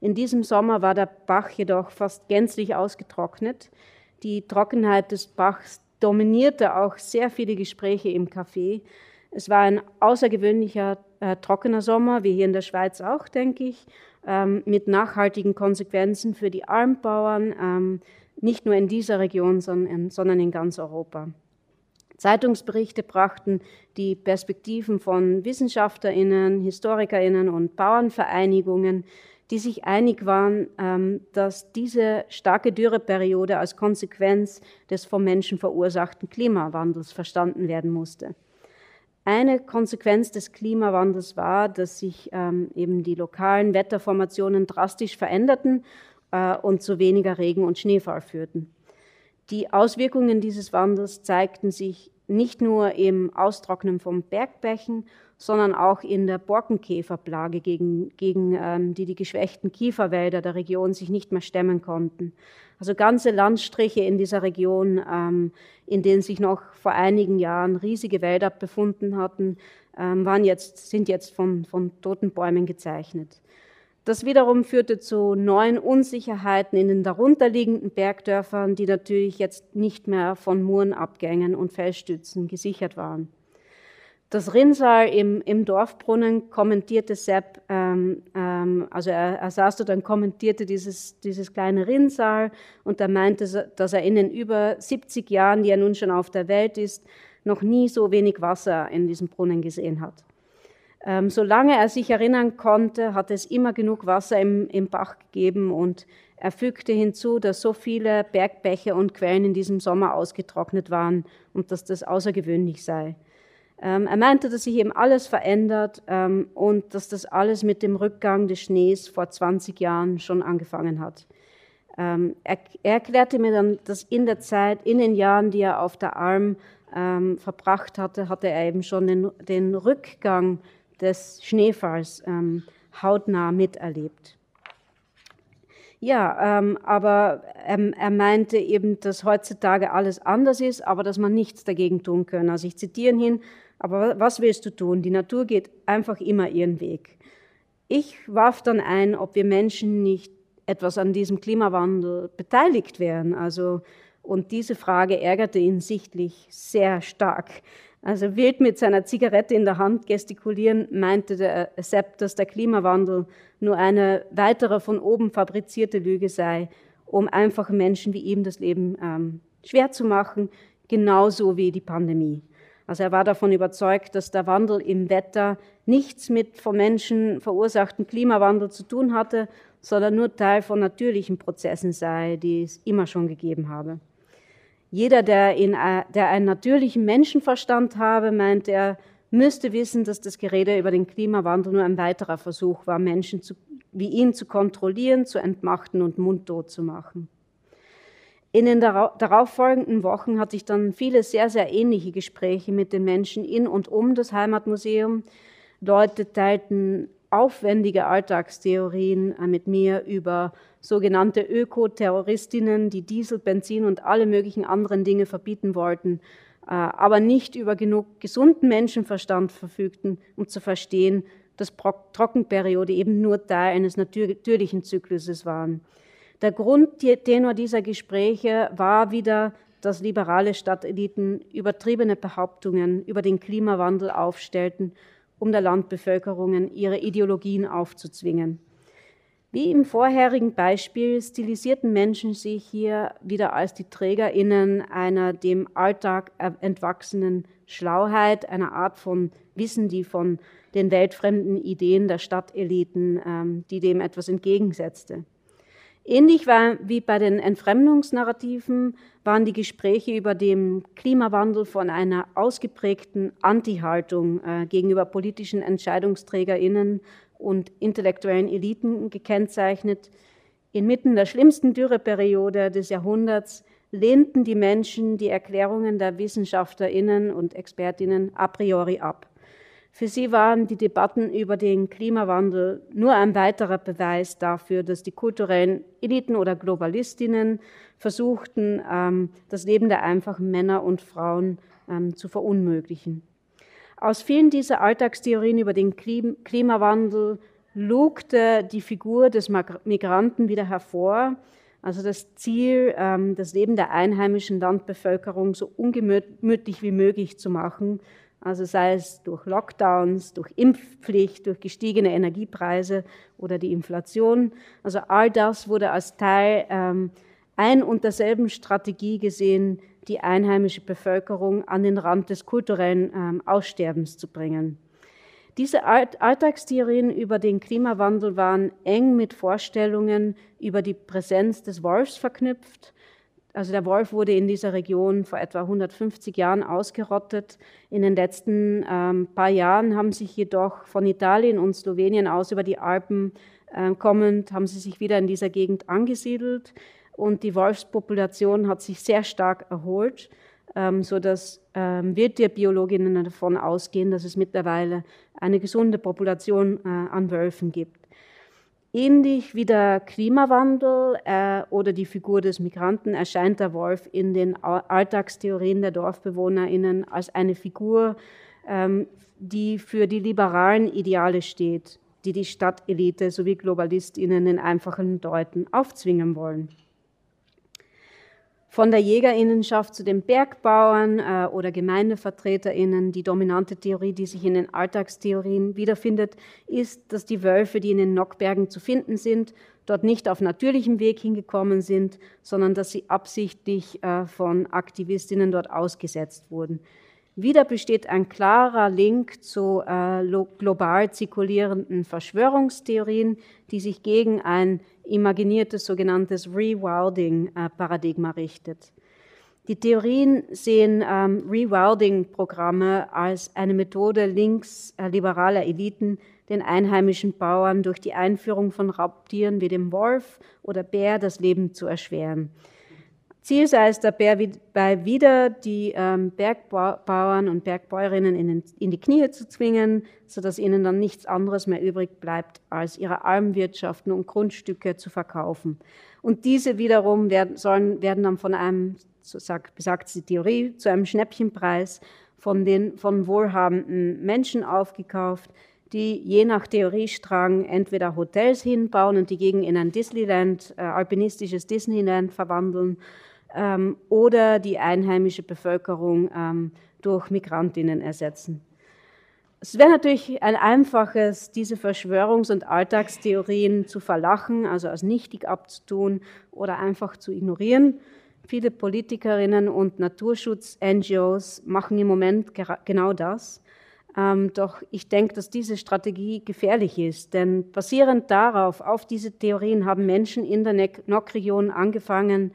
In diesem Sommer war der Bach jedoch fast gänzlich ausgetrocknet. Die Trockenheit des Bachs dominierte auch sehr viele Gespräche im Café es war ein außergewöhnlicher äh, trockener Sommer, wie hier in der Schweiz auch, denke ich, ähm, mit nachhaltigen Konsequenzen für die Almbauern, ähm, nicht nur in dieser Region, sondern, in ganz Europa. Zeitungsberichte brachten die Perspektiven von Wissenschaftlerinnen, Historikerinnen und Bauernvereinigungen, die sich einig waren, ähm, dass diese starke Dürreperiode als Konsequenz des vom Menschen verursachten Klimawandels verstanden werden musste. Eine Konsequenz des Klimawandels war, dass sich ähm, eben die lokalen Wetterformationen drastisch veränderten und zu weniger Regen und Schneefall führten. Die Auswirkungen dieses Wandels zeigten sich nicht nur im Austrocknen von Bergbächen, sondern auch in der Borkenkäferplage, gegen, gegen ähm, die die geschwächten Kieferwälder der Region sich nicht mehr stemmen konnten. Also ganze Landstriche in dieser Region, ähm, in denen sich noch vor einigen Jahren riesige Wälder befunden hatten, ähm, waren jetzt, sind jetzt von, von toten Bäumen gezeichnet. Das wiederum führte zu neuen Unsicherheiten in den darunterliegenden Bergdörfern, die natürlich jetzt nicht mehr von Murenabgängen und Felsstützen gesichert waren. Das Rinnsal im, im Dorfbrunnen kommentierte Sepp, ähm, ähm, also er, er saß dort und kommentierte dieses, dieses kleine Rinnsal und er meinte, dass er in den über 70 Jahren, die er nun schon auf der Welt ist, noch nie so wenig Wasser in diesem Brunnen gesehen hat. Ähm, solange er sich erinnern konnte, hat es immer genug Wasser im, im Bach gegeben und er fügte hinzu, dass so viele Bergbäche und Quellen in diesem Sommer ausgetrocknet waren und dass das außergewöhnlich sei. Ähm, er meinte, dass sich eben alles verändert ähm, und dass das alles mit dem Rückgang des Schnees vor 20 Jahren schon angefangen hat. Ähm, er, er, erklärte mir dann, dass in der Zeit, in den Jahren, die er auf der Alm ähm, verbracht hatte, hatte er eben schon den, den Rückgang des Schneefalls ähm, hautnah miterlebt. Ja, ähm, aber ähm, er meinte eben, dass heutzutage alles anders ist, aber dass man nichts dagegen tun könne. Also ich zitiere ihn, aber was willst du tun? Die Natur geht einfach immer ihren Weg. Ich warf dann ein, ob wir Menschen nicht etwas an diesem Klimawandel beteiligt wären. Also, und diese Frage ärgerte ihn sichtlich sehr stark. Also wild mit seiner Zigarette in der Hand gestikulieren, meinte der Sepp, dass der Klimawandel nur eine weitere von oben fabrizierte Lüge sei, um einfachen Menschen wie ihm das Leben ähm, schwer zu machen, genauso wie die Pandemie. Also er war davon überzeugt, dass der Wandel im Wetter nichts mit vom Menschen verursachten Klimawandel zu tun hatte, sondern nur Teil von natürlichen Prozessen sei, die es immer schon gegeben habe. Jeder, der, in, der einen natürlichen Menschenverstand habe, meint er, müsste wissen, dass das Gerede über den Klimawandel nur ein weiterer Versuch war, Menschen zu, wie ihn zu kontrollieren, zu entmachten und mundtot zu machen. In den darauffolgenden Wochen hatte ich dann viele sehr, sehr ähnliche Gespräche mit den Menschen in und um das Heimatmuseum. Leute teilten aufwendige Alltagstheorien äh, mit mir über sogenannte Ökoterroristinnen, die Diesel, Benzin und alle möglichen anderen Dinge verbieten wollten, äh, aber nicht über genug gesunden Menschenverstand verfügten, um zu verstehen, dass Trockenperiode eben nur Teil eines natürlichen Zykluses waren. Der Grundtenor dieser Gespräche war wieder, dass liberale Stadteliten übertriebene Behauptungen über den Klimawandel aufstellten, um der Landbevölkerung ihre Ideologien aufzuzwingen. Wie im vorherigen Beispiel stilisierten Menschen sich hier wieder als die TrägerInnen einer dem Alltag entwachsenen Schlauheit, einer Art von Wissen, die von den weltfremden Ideen der Stadteliten, ähm, die dem etwas entgegensetzte. Ähnlich war, wie bei den Entfremdungsnarrativen waren die Gespräche über den Klimawandel von einer ausgeprägten Anti-Haltung äh, gegenüber politischen EntscheidungsträgerInnen und intellektuellen Eliten gekennzeichnet. Inmitten der schlimmsten Dürreperiode des Jahrhunderts lehnten die Menschen die Erklärungen der WissenschaftlerInnen und ExpertInnen a priori ab. Für sie waren die Debatten über den Klimawandel nur ein weiterer Beweis dafür, dass die kulturellen Eliten oder Globalistinnen versuchten, ähm, das Leben der einfachen Männer und Frauen ähm, zu verunmöglichen. Aus vielen dieser Alltagstheorien über den Klimawandel lugte die Figur des Migranten wieder hervor, also das Ziel, ähm, das Leben der einheimischen Landbevölkerung so ungemütlich wie möglich zu machen also sei es durch Lockdowns, durch Impfpflicht, durch gestiegene Energiepreise oder die Inflation. Also all das wurde als Teil ähm, ein und derselben Strategie gesehen, die einheimische Bevölkerung an den Rand des kulturellen ähm, Aussterbens zu bringen. Diese Alltagstheorien über den Klimawandel waren eng mit Vorstellungen über die Präsenz des Wolfs verknüpft also der Wolf wurde in dieser Region vor etwa 150 Jahren ausgerottet. In den letzten ähm, paar Jahren haben sich jedoch von Italien und Slowenien aus über die Alpen äh, kommend, haben sie sich wieder in dieser Gegend angesiedelt und die Wolfspopulation hat sich sehr stark erholt, ähm, sodass ähm, Wildtierbiologinnen davon ausgehen, dass es mittlerweile eine gesunde Population äh, an Wölfen gibt. Ähnlich wie der Klimawandel äh, oder die Figur des Migranten erscheint der Wolf in den Alltagstheorien der DorfbewohnerInnen als eine Figur, ähm, die für die liberalen Ideale steht, die die Stadtelite sowie GlobalistInnen in einfachen Deuten aufzwingen wollen von der Jägerinnenschaft zu den Bergbauern äh, oder Gemeindevertreterinnen. Die dominante Theorie, die sich in den Alltagstheorien wiederfindet, ist, dass die Wölfe, die in den Nockbergen zu finden sind, dort nicht auf natürlichem Weg hingekommen sind, sondern dass sie absichtlich äh, von Aktivistinnen dort ausgesetzt wurden. Wieder besteht ein klarer Link zu äh, global zirkulierenden Verschwörungstheorien, die sich gegen ein imaginiertes sogenanntes Rewilding-Paradigma richtet. Die Theorien sehen ähm, Rewilding-Programme als eine Methode linksliberaler Eliten, den einheimischen Bauern durch die Einführung von Raubtieren wie dem Wolf oder Bär das Leben zu erschweren. Ziel sei es dabei wieder, die ähm, Bergbauern und Bergbäuerinnen in, die Knie zu zwingen, sodass ihnen dann nichts anderes mehr übrig bleibt, als ihre Almwirtschaften und Grundstücke zu verkaufen. Und diese wiederum werden, sollen, werden dann von einem, so sagt, besagt die Theorie, zu einem Schnäppchenpreis von den von wohlhabenden Menschen aufgekauft, die je nach Theoriestrang entweder Hotels hinbauen und die gegen in ein Disneyland, äh, alpinistisches Disneyland verwandeln ähm, oder die einheimische Bevölkerung ähm, durch Migrantinnen ersetzen. Es wäre natürlich ein einfaches, diese Verschwörungs- und Alltagstheorien zu verlachen, also als nichtig abzutun oder einfach zu ignorieren. Viele Politikerinnen und Naturschutz-NGOs machen im Moment genau das. Ähm, doch ich denke, dass diese Strategie gefährlich ist, denn basierend darauf, auf diese Theorien, haben Menschen in der NOC-Region angefangen,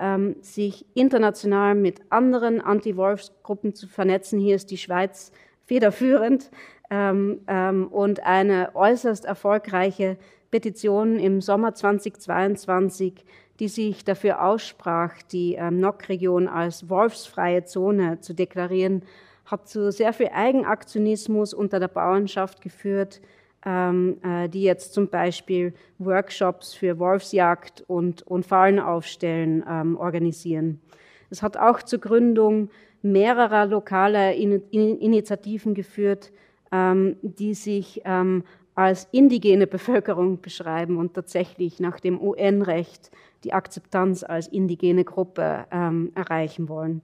ähm, sich international mit anderen Anti-Wolfsgruppen zu vernetzen. Hier ist die Schweiz federführend ähm, ähm, und eine äußerst erfolgreiche Petition im Sommer 2022, die sich dafür aussprach, die ähm, NOC-Region als wolfsfreie Zone zu deklarieren, hat zu sehr viel Eigenaktionismus unter der Bauernschaft geführt, die jetzt zum Beispiel Workshops für Wolfsjagd und, und Fallen aufstellen ähm, organisieren. Es hat auch zur Gründung mehrerer lokaler In In Initiativen geführt, ähm, die sich ähm, als indigene Bevölkerung beschreiben und tatsächlich nach dem UN-Recht die Akzeptanz als indigene Gruppe ähm, erreichen wollen.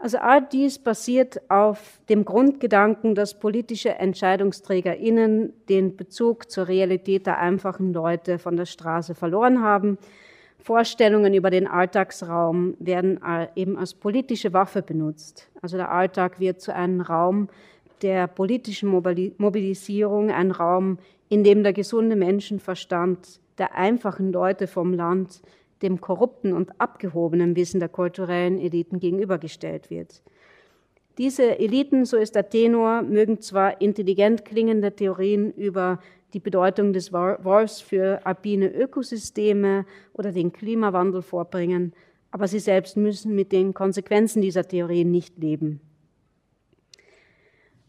Also all dies basiert auf dem Grundgedanken, dass politische EntscheidungsträgerInnen den Bezug zur Realität der einfachen Leute von der Straße verloren haben. Vorstellungen über den Alltagsraum werden eben als politische Waffe benutzt. Also der Alltag wird zu einem Raum der politischen Mobilisierung, ein Raum, in dem der gesunde Menschenverstand der einfachen Leute vom Land dem korrupten und abgehobenen Wissen der kulturellen Eliten gegenübergestellt wird. Diese Eliten, so ist der Tenor, mögen zwar intelligent klingende Theorien über die Bedeutung des Wolfs für alpine Ökosysteme oder den Klimawandel vorbringen, aber sie selbst müssen mit den Konsequenzen dieser Theorien nicht leben.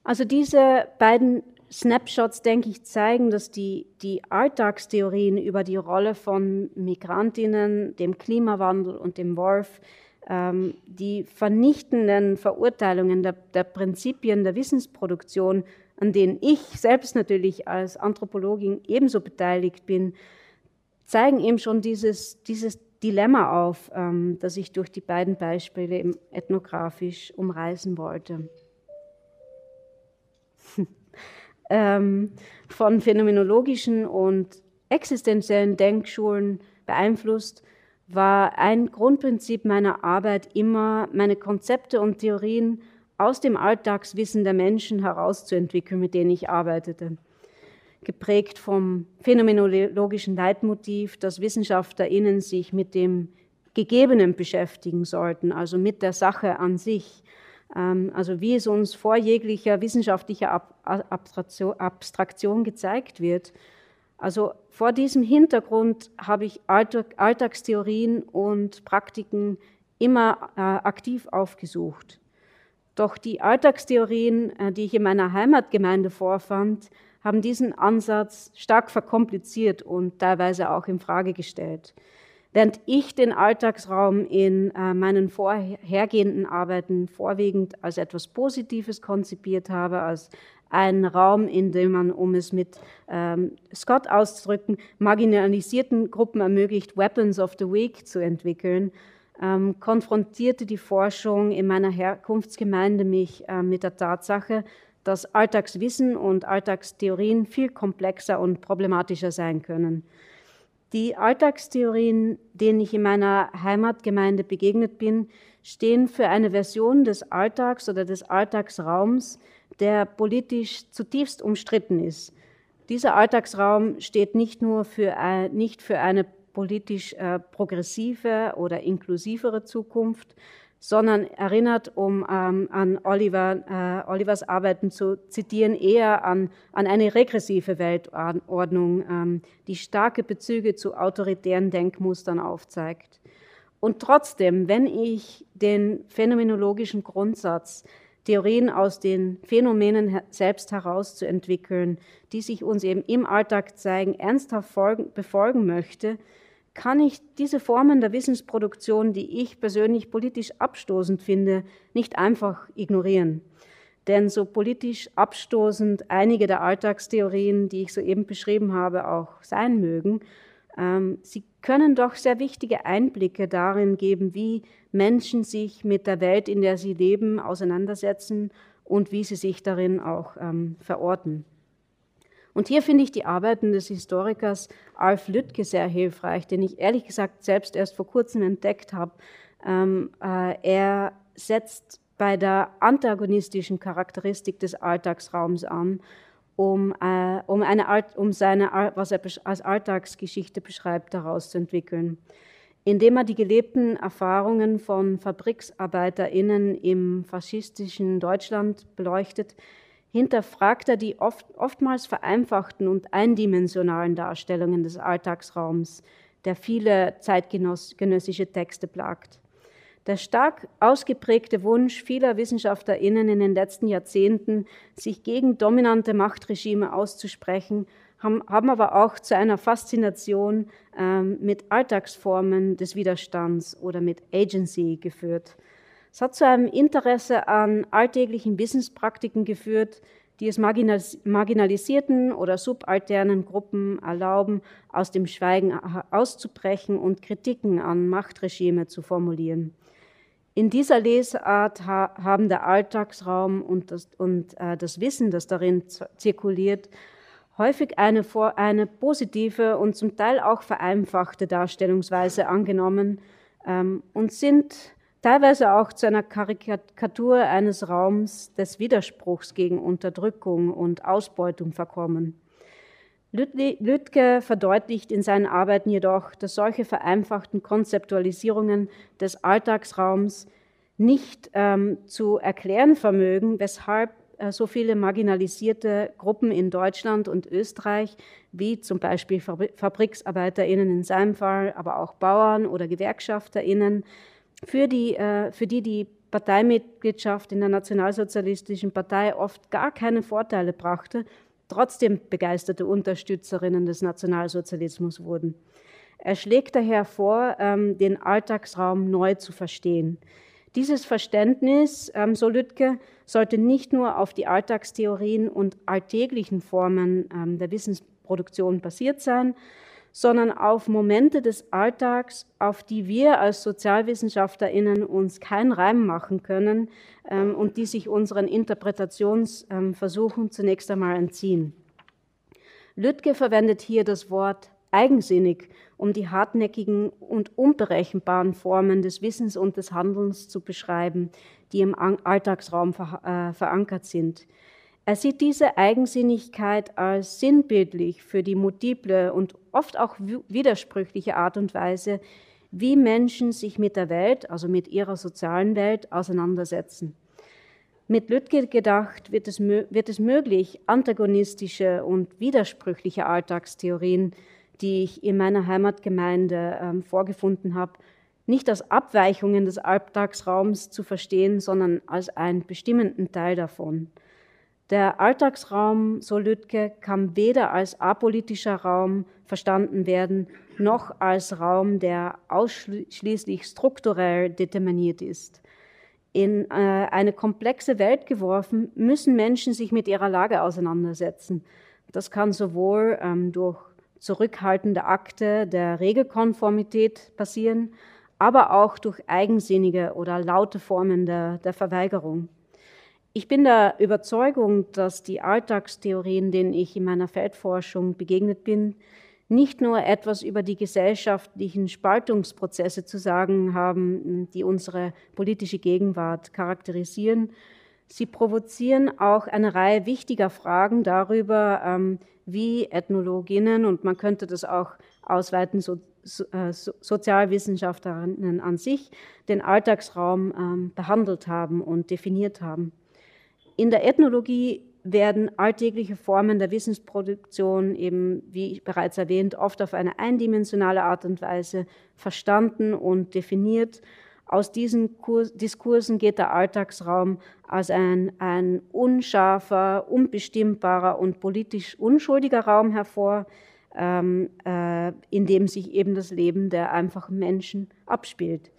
Also diese beiden Snapshots, denke ich, zeigen, dass die, die Alltagstheorien über die Rolle von Migrantinnen, dem Klimawandel und dem Wolf, ähm, die vernichtenden Verurteilungen der, der Prinzipien der Wissensproduktion, an denen ich selbst natürlich als Anthropologin ebenso beteiligt bin, zeigen eben schon dieses, dieses Dilemma auf, ähm, das ich durch die beiden Beispiele ethnografisch umreißen wollte. Ähm, von phänomenologischen und existenziellen Denkschulen beeinflusst, war ein Grundprinzip meiner Arbeit immer, meine Konzepte und Theorien aus dem Alltagswissen der Menschen herauszuentwickeln, mit denen ich arbeitete. Geprägt vom phänomenologischen Leitmotiv, dass WissenschaftlerInnen sich mit dem Gegebenen beschäftigen sollten, also mit der Sache an sich, also wie es uns vor jeglicher wissenschaftlicher Abstraktion gezeigt wird. Also vor diesem Hintergrund habe ich Alltagstheorien und Praktiken immer äh, aktiv aufgesucht. Doch die Alltagstheorien, äh, die ich in meiner Heimatgemeinde vorfand, haben diesen Ansatz stark verkompliziert und teilweise auch in Frage gestellt. Während ich den Alltagsraum in äh, meinen vorhergehenden Arbeiten vorwiegend als etwas Positives konzipiert habe, als einen Raum, in dem man, um es mit ähm, Scott auszudrücken, marginalisierten Gruppen ermöglicht, Weapons of the Week zu entwickeln, ähm, konfrontierte die Forschung in meiner Herkunftsgemeinde mich äh, mit der Tatsache, dass Alltagswissen und Alltagstheorien viel komplexer und problematischer sein können. Die Alltagstheorien, denen ich in meiner Heimatgemeinde begegnet bin, stehen für eine Version des Alltags oder des Alltagsraums, der politisch zutiefst umstritten ist. Dieser Alltagsraum steht nicht nur für, nicht für eine politisch äh, progressive oder inklusivere Zukunft, sondern erinnert, um ähm, an Oliver, äh, Olivers Arbeiten zu zitieren, eher an, an eine regressive Weltordnung, ähm, die starke Bezüge zu autoritären Denkmustern aufzeigt. Und trotzdem, wenn ich den phänomenologischen Grundsatz, Theorien aus den Phänomenen selbst herauszuentwickeln, die sich uns eben im Alltag zeigen, ernsthaft folgen, befolgen möchte, kann ich diese Formen der Wissensproduktion, die ich persönlich politisch abstoßend finde, nicht einfach ignorieren. Denn so politisch abstoßend einige der Alltagstheorien, die ich soeben beschrieben habe, auch sein mögen, ähm, sie können doch sehr wichtige Einblicke darin geben, wie Menschen sich mit der Welt, in der sie leben, auseinandersetzen und wie sie sich darin auch ähm, verorten. Und hier finde ich die Arbeiten des Historikers Alf Lüttke sehr hilfreich, den ich ehrlich gesagt selbst erst vor kurzem entdeckt habe. Ähm, äh, er setzt bei der antagonistischen Charakteristik des Alltagsraums an, um, äh, um, eine, um seine, was er als Alltagsgeschichte beschreibt, herauszuentwickeln. Indem er die gelebten Erfahrungen von FabriksarbeiterInnen im faschistischen Deutschland beleuchtet, hinterfragt er die oft, oftmals vereinfachten und eindimensionalen Darstellungen des Alltagsraums, der viele zeitgenössische Texte plagt. Der stark ausgeprägte Wunsch vieler WissenschaftlerInnen in den letzten Jahrzehnten, sich gegen dominante Machtregime auszusprechen, haben, aber auch zu einer Faszination ähm, mit Alltagsformen des Widerstands oder mit Agency geführt. Es hat zu einem Interesse an alltäglichen Wissenspraktiken geführt, die es marginalisierten oder subalternen Gruppen erlauben, aus dem Schweigen auszubrechen und Kritiken an Machtregime zu formulieren. In dieser Lesart ha haben der Alltagsraum und das, und, äh, das Wissen, das darin zirkuliert, häufig eine, eine, positive und zum Teil auch vereinfachte Darstellungsweise angenommen ähm, und sind teilweise auch zu einer Karikatur eines Raums des Widerspruchs gegen Unterdrückung und Ausbeutung verkommen. Lütke verdeutlicht in seinen Arbeiten jedoch, dass solche vereinfachten Konzeptualisierungen des Alltagsraums nicht ähm, zu erklären vermögen, weshalb äh, so viele marginalisierte Gruppen in Deutschland und Österreich, wie zum Beispiel FabriksarbeiterInnen in seinem Fall, aber auch Bauern oder GewerkschafterInnen, für die, äh, für die die Parteimitgliedschaft in der Nationalsozialistischen Partei oft gar keine Vorteile brachte trotzdem begeisterte Unterstützerinnen des Nationalsozialismus wurden. Er schlägt daher vor, ähm, den Alltagsraum neu zu verstehen. Dieses Verständnis, ähm, so Lütke, sollte nicht nur auf die Alltagstheorien und alltäglichen Formen ähm, der Wissensproduktion basiert sein, sondern auf Momente des Alltags, auf die wir als Sozialwissenschaftlerinnen uns keinen Reim machen können ähm, und die sich unseren Interpretationsversuchen zunächst einmal entziehen. Lütke verwendet hier das Wort eigensinnig, um die hartnäckigen und unberechenbaren Formen des Wissens und des Handelns zu beschreiben, die im Alltagsraum äh, verankert sind. Er sieht diese Eigensinnigkeit als sinnbildlich für die multiple und oft auch widersprüchliche Art und Weise, wie Menschen sich mit der Welt, also mit ihrer sozialen Welt, auseinandersetzen. Mit Lütke gedacht wird es, wird es möglich, antagonistische und widersprüchliche Alltagstheorien, die ich in meiner Heimatgemeinde ähm, vorgefunden habe, nicht als Abweichungen des Alltagsraums zu verstehen, sondern als einen bestimmenden Teil davon. Der Alltagsraum, so Lütke, kann weder als apolitischer Raum verstanden werden, noch als Raum, der ausschließlich strukturell determiniert ist. In äh, eine komplexe Welt geworfen, müssen Menschen sich mit ihrer Lage auseinandersetzen. Das kann sowohl ähm, durch zurückhaltende Akte der Regelkonformität passieren, aber auch durch eigensinnige oder laute Formen der, der Verweigerung. Ich bin der Überzeugung, dass die Alltagstheorien, denen ich in meiner Feldforschung begegnet bin, nicht nur etwas über die gesellschaftlichen Spaltungsprozesse zu sagen haben, die unsere politische Gegenwart charakterisieren. Sie provozieren auch eine Reihe wichtiger Fragen darüber, ähm, wie Ethnologinnen und man könnte das auch ausweiten, äh, Sozialwissenschaftlerinnen an sich, den Alltagsraum ähm, behandelt haben und definiert haben. In der Ethnologie werden alltägliche Formen der Wissensproduktion eben, wie bereits erwähnt, oft auf eine eindimensionale Art und Weise verstanden und definiert. Aus diesen Diskursen geht der Alltagsraum als ein, ein unscharfer, unbestimmbarer und politisch unschuldiger Raum hervor, ähm, äh, in dem sich eben das Leben der einfachen Menschen abspielt.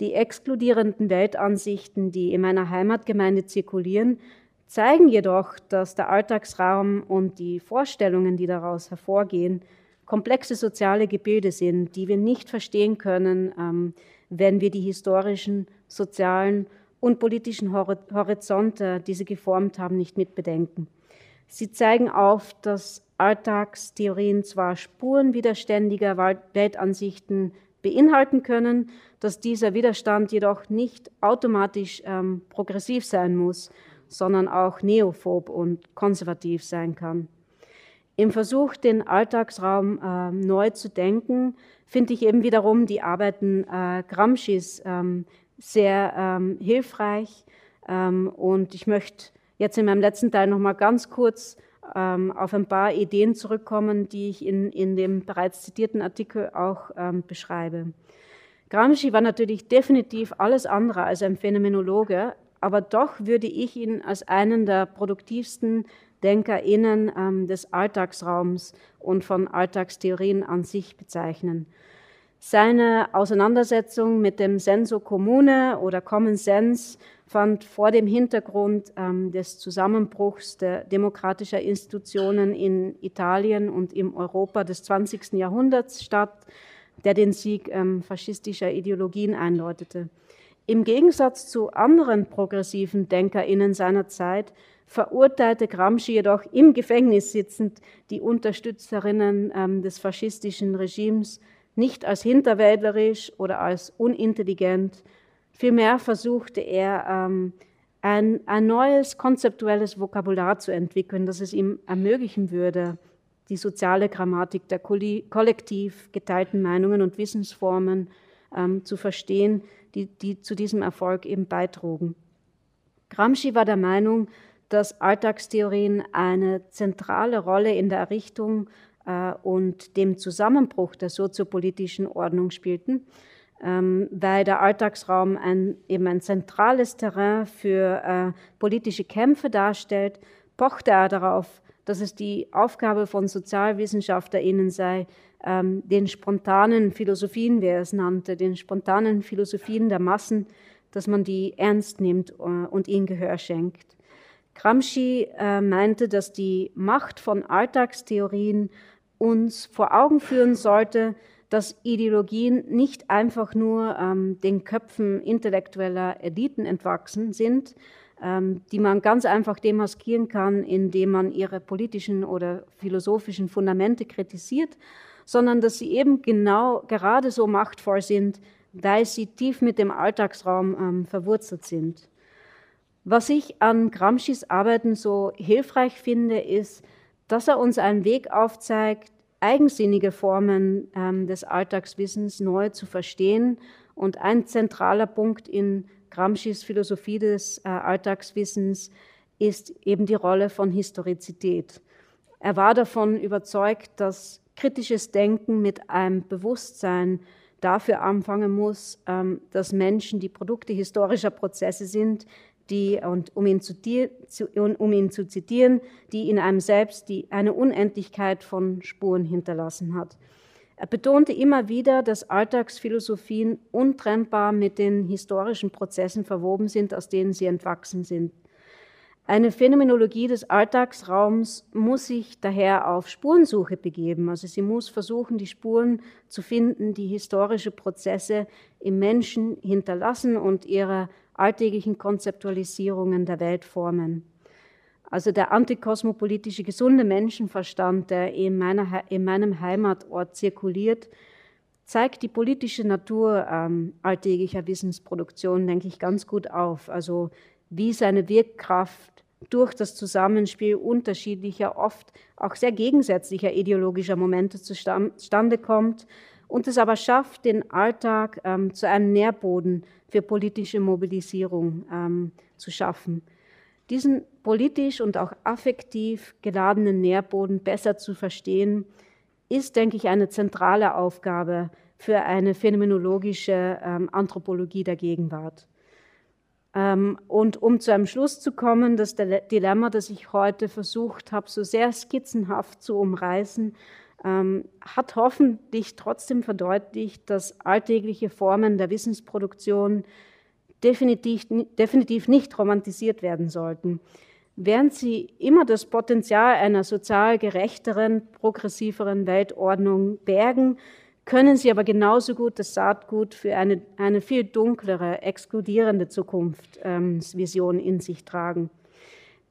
Die exkludierenden Weltansichten, die in meiner Heimatgemeinde zirkulieren, zeigen jedoch, dass der Alltagsraum und die Vorstellungen, die daraus hervorgehen, komplexe soziale Gebilde sind, die wir nicht verstehen können, ähm, wenn wir die historischen, sozialen und politischen Horizonte, die sie geformt haben, nicht mitbedenken. Sie zeigen auf, dass Alltagstheorien zwar Spuren widerständiger Weltansichten beinhalten können, dass dieser Widerstand jedoch nicht automatisch ähm, progressiv sein muss, sondern auch neophob und konservativ sein kann. Im Versuch, den Alltagsraum äh, neu zu denken, finde ich eben wiederum die Arbeiten äh, Gramscis ähm, sehr ähm, hilfreich. Ähm, und ich möchte jetzt in meinem letzten Teil noch mal ganz kurz auf ein paar Ideen zurückkommen, die ich in, in dem bereits zitierten Artikel auch ähm, beschreibe. Gramsci war natürlich definitiv alles andere als ein Phänomenologe, aber doch würde ich ihn als einen der produktivsten DenkerInnen ähm, des Alltagsraums und von Alltagstheorien an sich bezeichnen. Seine Auseinandersetzung mit dem Senso Comune oder Common Sense fand vor dem Hintergrund ähm, des Zusammenbruchs der demokratischer Institutionen in Italien und im Europa des 20. Jahrhunderts statt, der den Sieg ähm, faschistischer Ideologien einläutete. Im Gegensatz zu anderen progressiven DenkerInnen seiner Zeit verurteilte Gramsci jedoch im Gefängnis sitzend die Unterstützerinnen ähm, des faschistischen Regimes nicht als hinterwäldlerisch oder als unintelligent. Vielmehr versuchte er, ähm, ein, ein neues konzeptuelles Vokabular zu entwickeln, das es ihm ermöglichen würde, die soziale Grammatik der kollektiv geteilten Meinungen und Wissensformen ähm, zu verstehen, die, die zu diesem Erfolg eben beitrugen. Gramsci war der Meinung, dass Alltagstheorien eine zentrale Rolle in der Errichtung äh, und dem Zusammenbruch der soziopolitischen Ordnung spielten, ähm, weil der Alltagsraum ein, eben ein zentrales Terrain für äh, politische Kämpfe darstellt, pochte er darauf, dass es die Aufgabe von SozialwissenschaftlerInnen sei, ähm, den spontanen Philosophien, wie er es nannte, den spontanen Philosophien der Massen, dass man die ernst nimmt äh, und ihnen Gehör schenkt. Gramsci äh, meinte, dass die Macht von Alltagstheorien uns vor Augen führen sollte, dass Ideologien nicht einfach nur ähm, den Köpfen intellektueller Eliten entwachsen sind, ähm, die man ganz einfach demaskieren kann, indem man ihre politischen oder philosophischen Fundamente kritisiert, sondern dass sie eben genau gerade so machtvoll sind, weil sie tief mit dem Alltagsraum ähm, verwurzelt sind. Was ich an Gramscis Arbeiten so hilfreich finde, ist, dass er uns einen Weg aufzeigt, eigensinnige Formen ähm, des Alltagswissens neu zu verstehen. Und ein zentraler Punkt in Gramscis Philosophie des äh, Alltagswissens ist eben die Rolle von Historizität. Er war davon überzeugt, dass kritisches Denken mit einem Bewusstsein dafür anfangen muss, ähm, dass Menschen die Produkte historischer Prozesse sind, die, und um ihn, zu, um ihn zu zitieren, die in einem selbst die, eine Unendlichkeit von Spuren hinterlassen hat. Er betonte immer wieder, dass Alltagsphilosophien untrennbar mit den historischen Prozessen verwoben sind, aus denen sie entwachsen sind. Eine Phänomenologie des Alltagsraums muss sich daher auf Spurensuche begeben. Also sie muss versuchen, die Spuren zu finden, die historische Prozesse im Menschen hinterlassen und ihre alltäglichen Konzeptualisierungen der Welt formen. Also der antikosmopolitische gesunde Menschenverstand, der in, meiner, in meinem Heimatort zirkuliert, zeigt die politische Natur ähm, alltäglicher Wissensproduktion, denke ich, ganz gut auf. Also wie seine Wirkkraft durch das Zusammenspiel unterschiedlicher, oft auch sehr gegensätzlicher ideologischer Momente zustande kommt und es aber schafft, den Alltag ähm, zu einem Nährboden für politische Mobilisierung ähm, zu schaffen. Diesen politisch und auch affektiv geladenen Nährboden besser zu verstehen, ist, denke ich, eine zentrale Aufgabe für eine phänomenologische ähm, Anthropologie der Gegenwart. Ähm, und um zu einem Schluss zu kommen, das Dilemma, das ich heute versucht habe, so sehr skizzenhaft zu umreißen, ähm, hat hoffentlich trotzdem verdeutlicht, dass alltägliche Formen der Wissensproduktion definitiv, definitiv nicht romantisiert werden sollten. Während sie immer das Potenzial einer sozial gerechteren, progressiveren Weltordnung bergen, können sie aber genauso gut das Saatgut für eine, eine viel dunklere, exkludierende Zukunftsvision ähm, in sich tragen.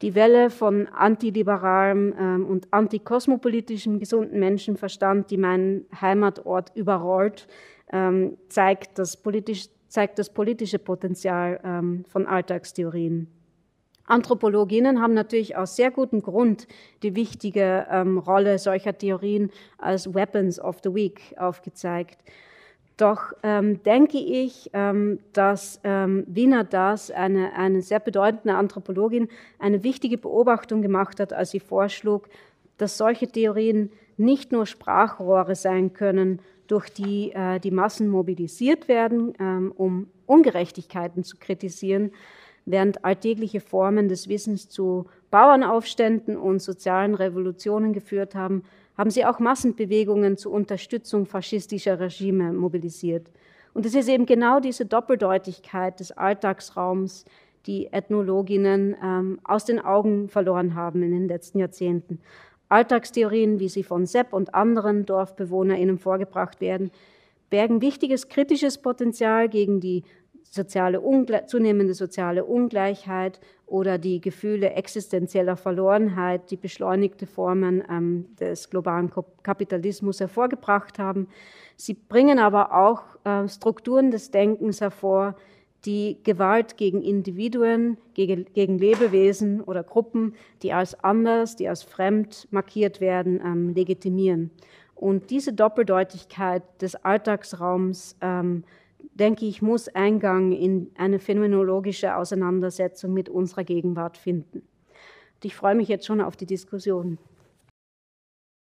Die Welle von antiliberalem ähm, und antikosmopolitischem gesunden Menschenverstand, die meinen Heimatort überrollt, ähm, zeigt, das politisch, zeigt das politische Potenzial ähm, von Alltagstheorien. Anthropologinnen haben natürlich aus sehr gutem Grund die wichtige ähm, Rolle solcher Theorien als Weapons of the Week aufgezeigt. Doch ähm, denke ich, ähm, dass ähm, Wiener Das, eine, eine sehr bedeutende Anthropologin, eine wichtige Beobachtung gemacht hat, als sie vorschlug, dass solche Theorien nicht nur Sprachrohre sein können, durch die äh, die Massen mobilisiert werden, ähm, um Ungerechtigkeiten zu kritisieren, während alltägliche Formen des Wissens zu Bauernaufständen und sozialen Revolutionen geführt haben, haben sie auch Massenbewegungen zur Unterstützung faschistischer Regime mobilisiert. Und es ist eben genau diese Doppeldeutigkeit des Alltagsraums, die Ethnologinnen ähm, aus den Augen verloren haben in den letzten Jahrzehnten. Alltagstheorien, wie sie von Sepp und anderen DorfbewohnerInnen vorgebracht werden, bergen wichtiges kritisches Potenzial gegen die soziale zunehmende soziale Ungleichheit oder die Gefühle existenzieller Verlorenheit, die beschleunigte Formen ähm, des globalen Kapitalismus hervorgebracht haben. Sie bringen aber auch äh, Strukturen des Denkens hervor, die Gewalt gegen Individuen, gegen, gegen, Lebewesen oder Gruppen, die als anders, die als fremd markiert werden, ähm, legitimieren. Und diese Doppeldeutigkeit des Alltagsraums ähm, denke ich, muss Eingang in eine phänomenologische Auseinandersetzung mit unserer Gegenwart finden. Und ich freue mich jetzt schon auf die Diskussion.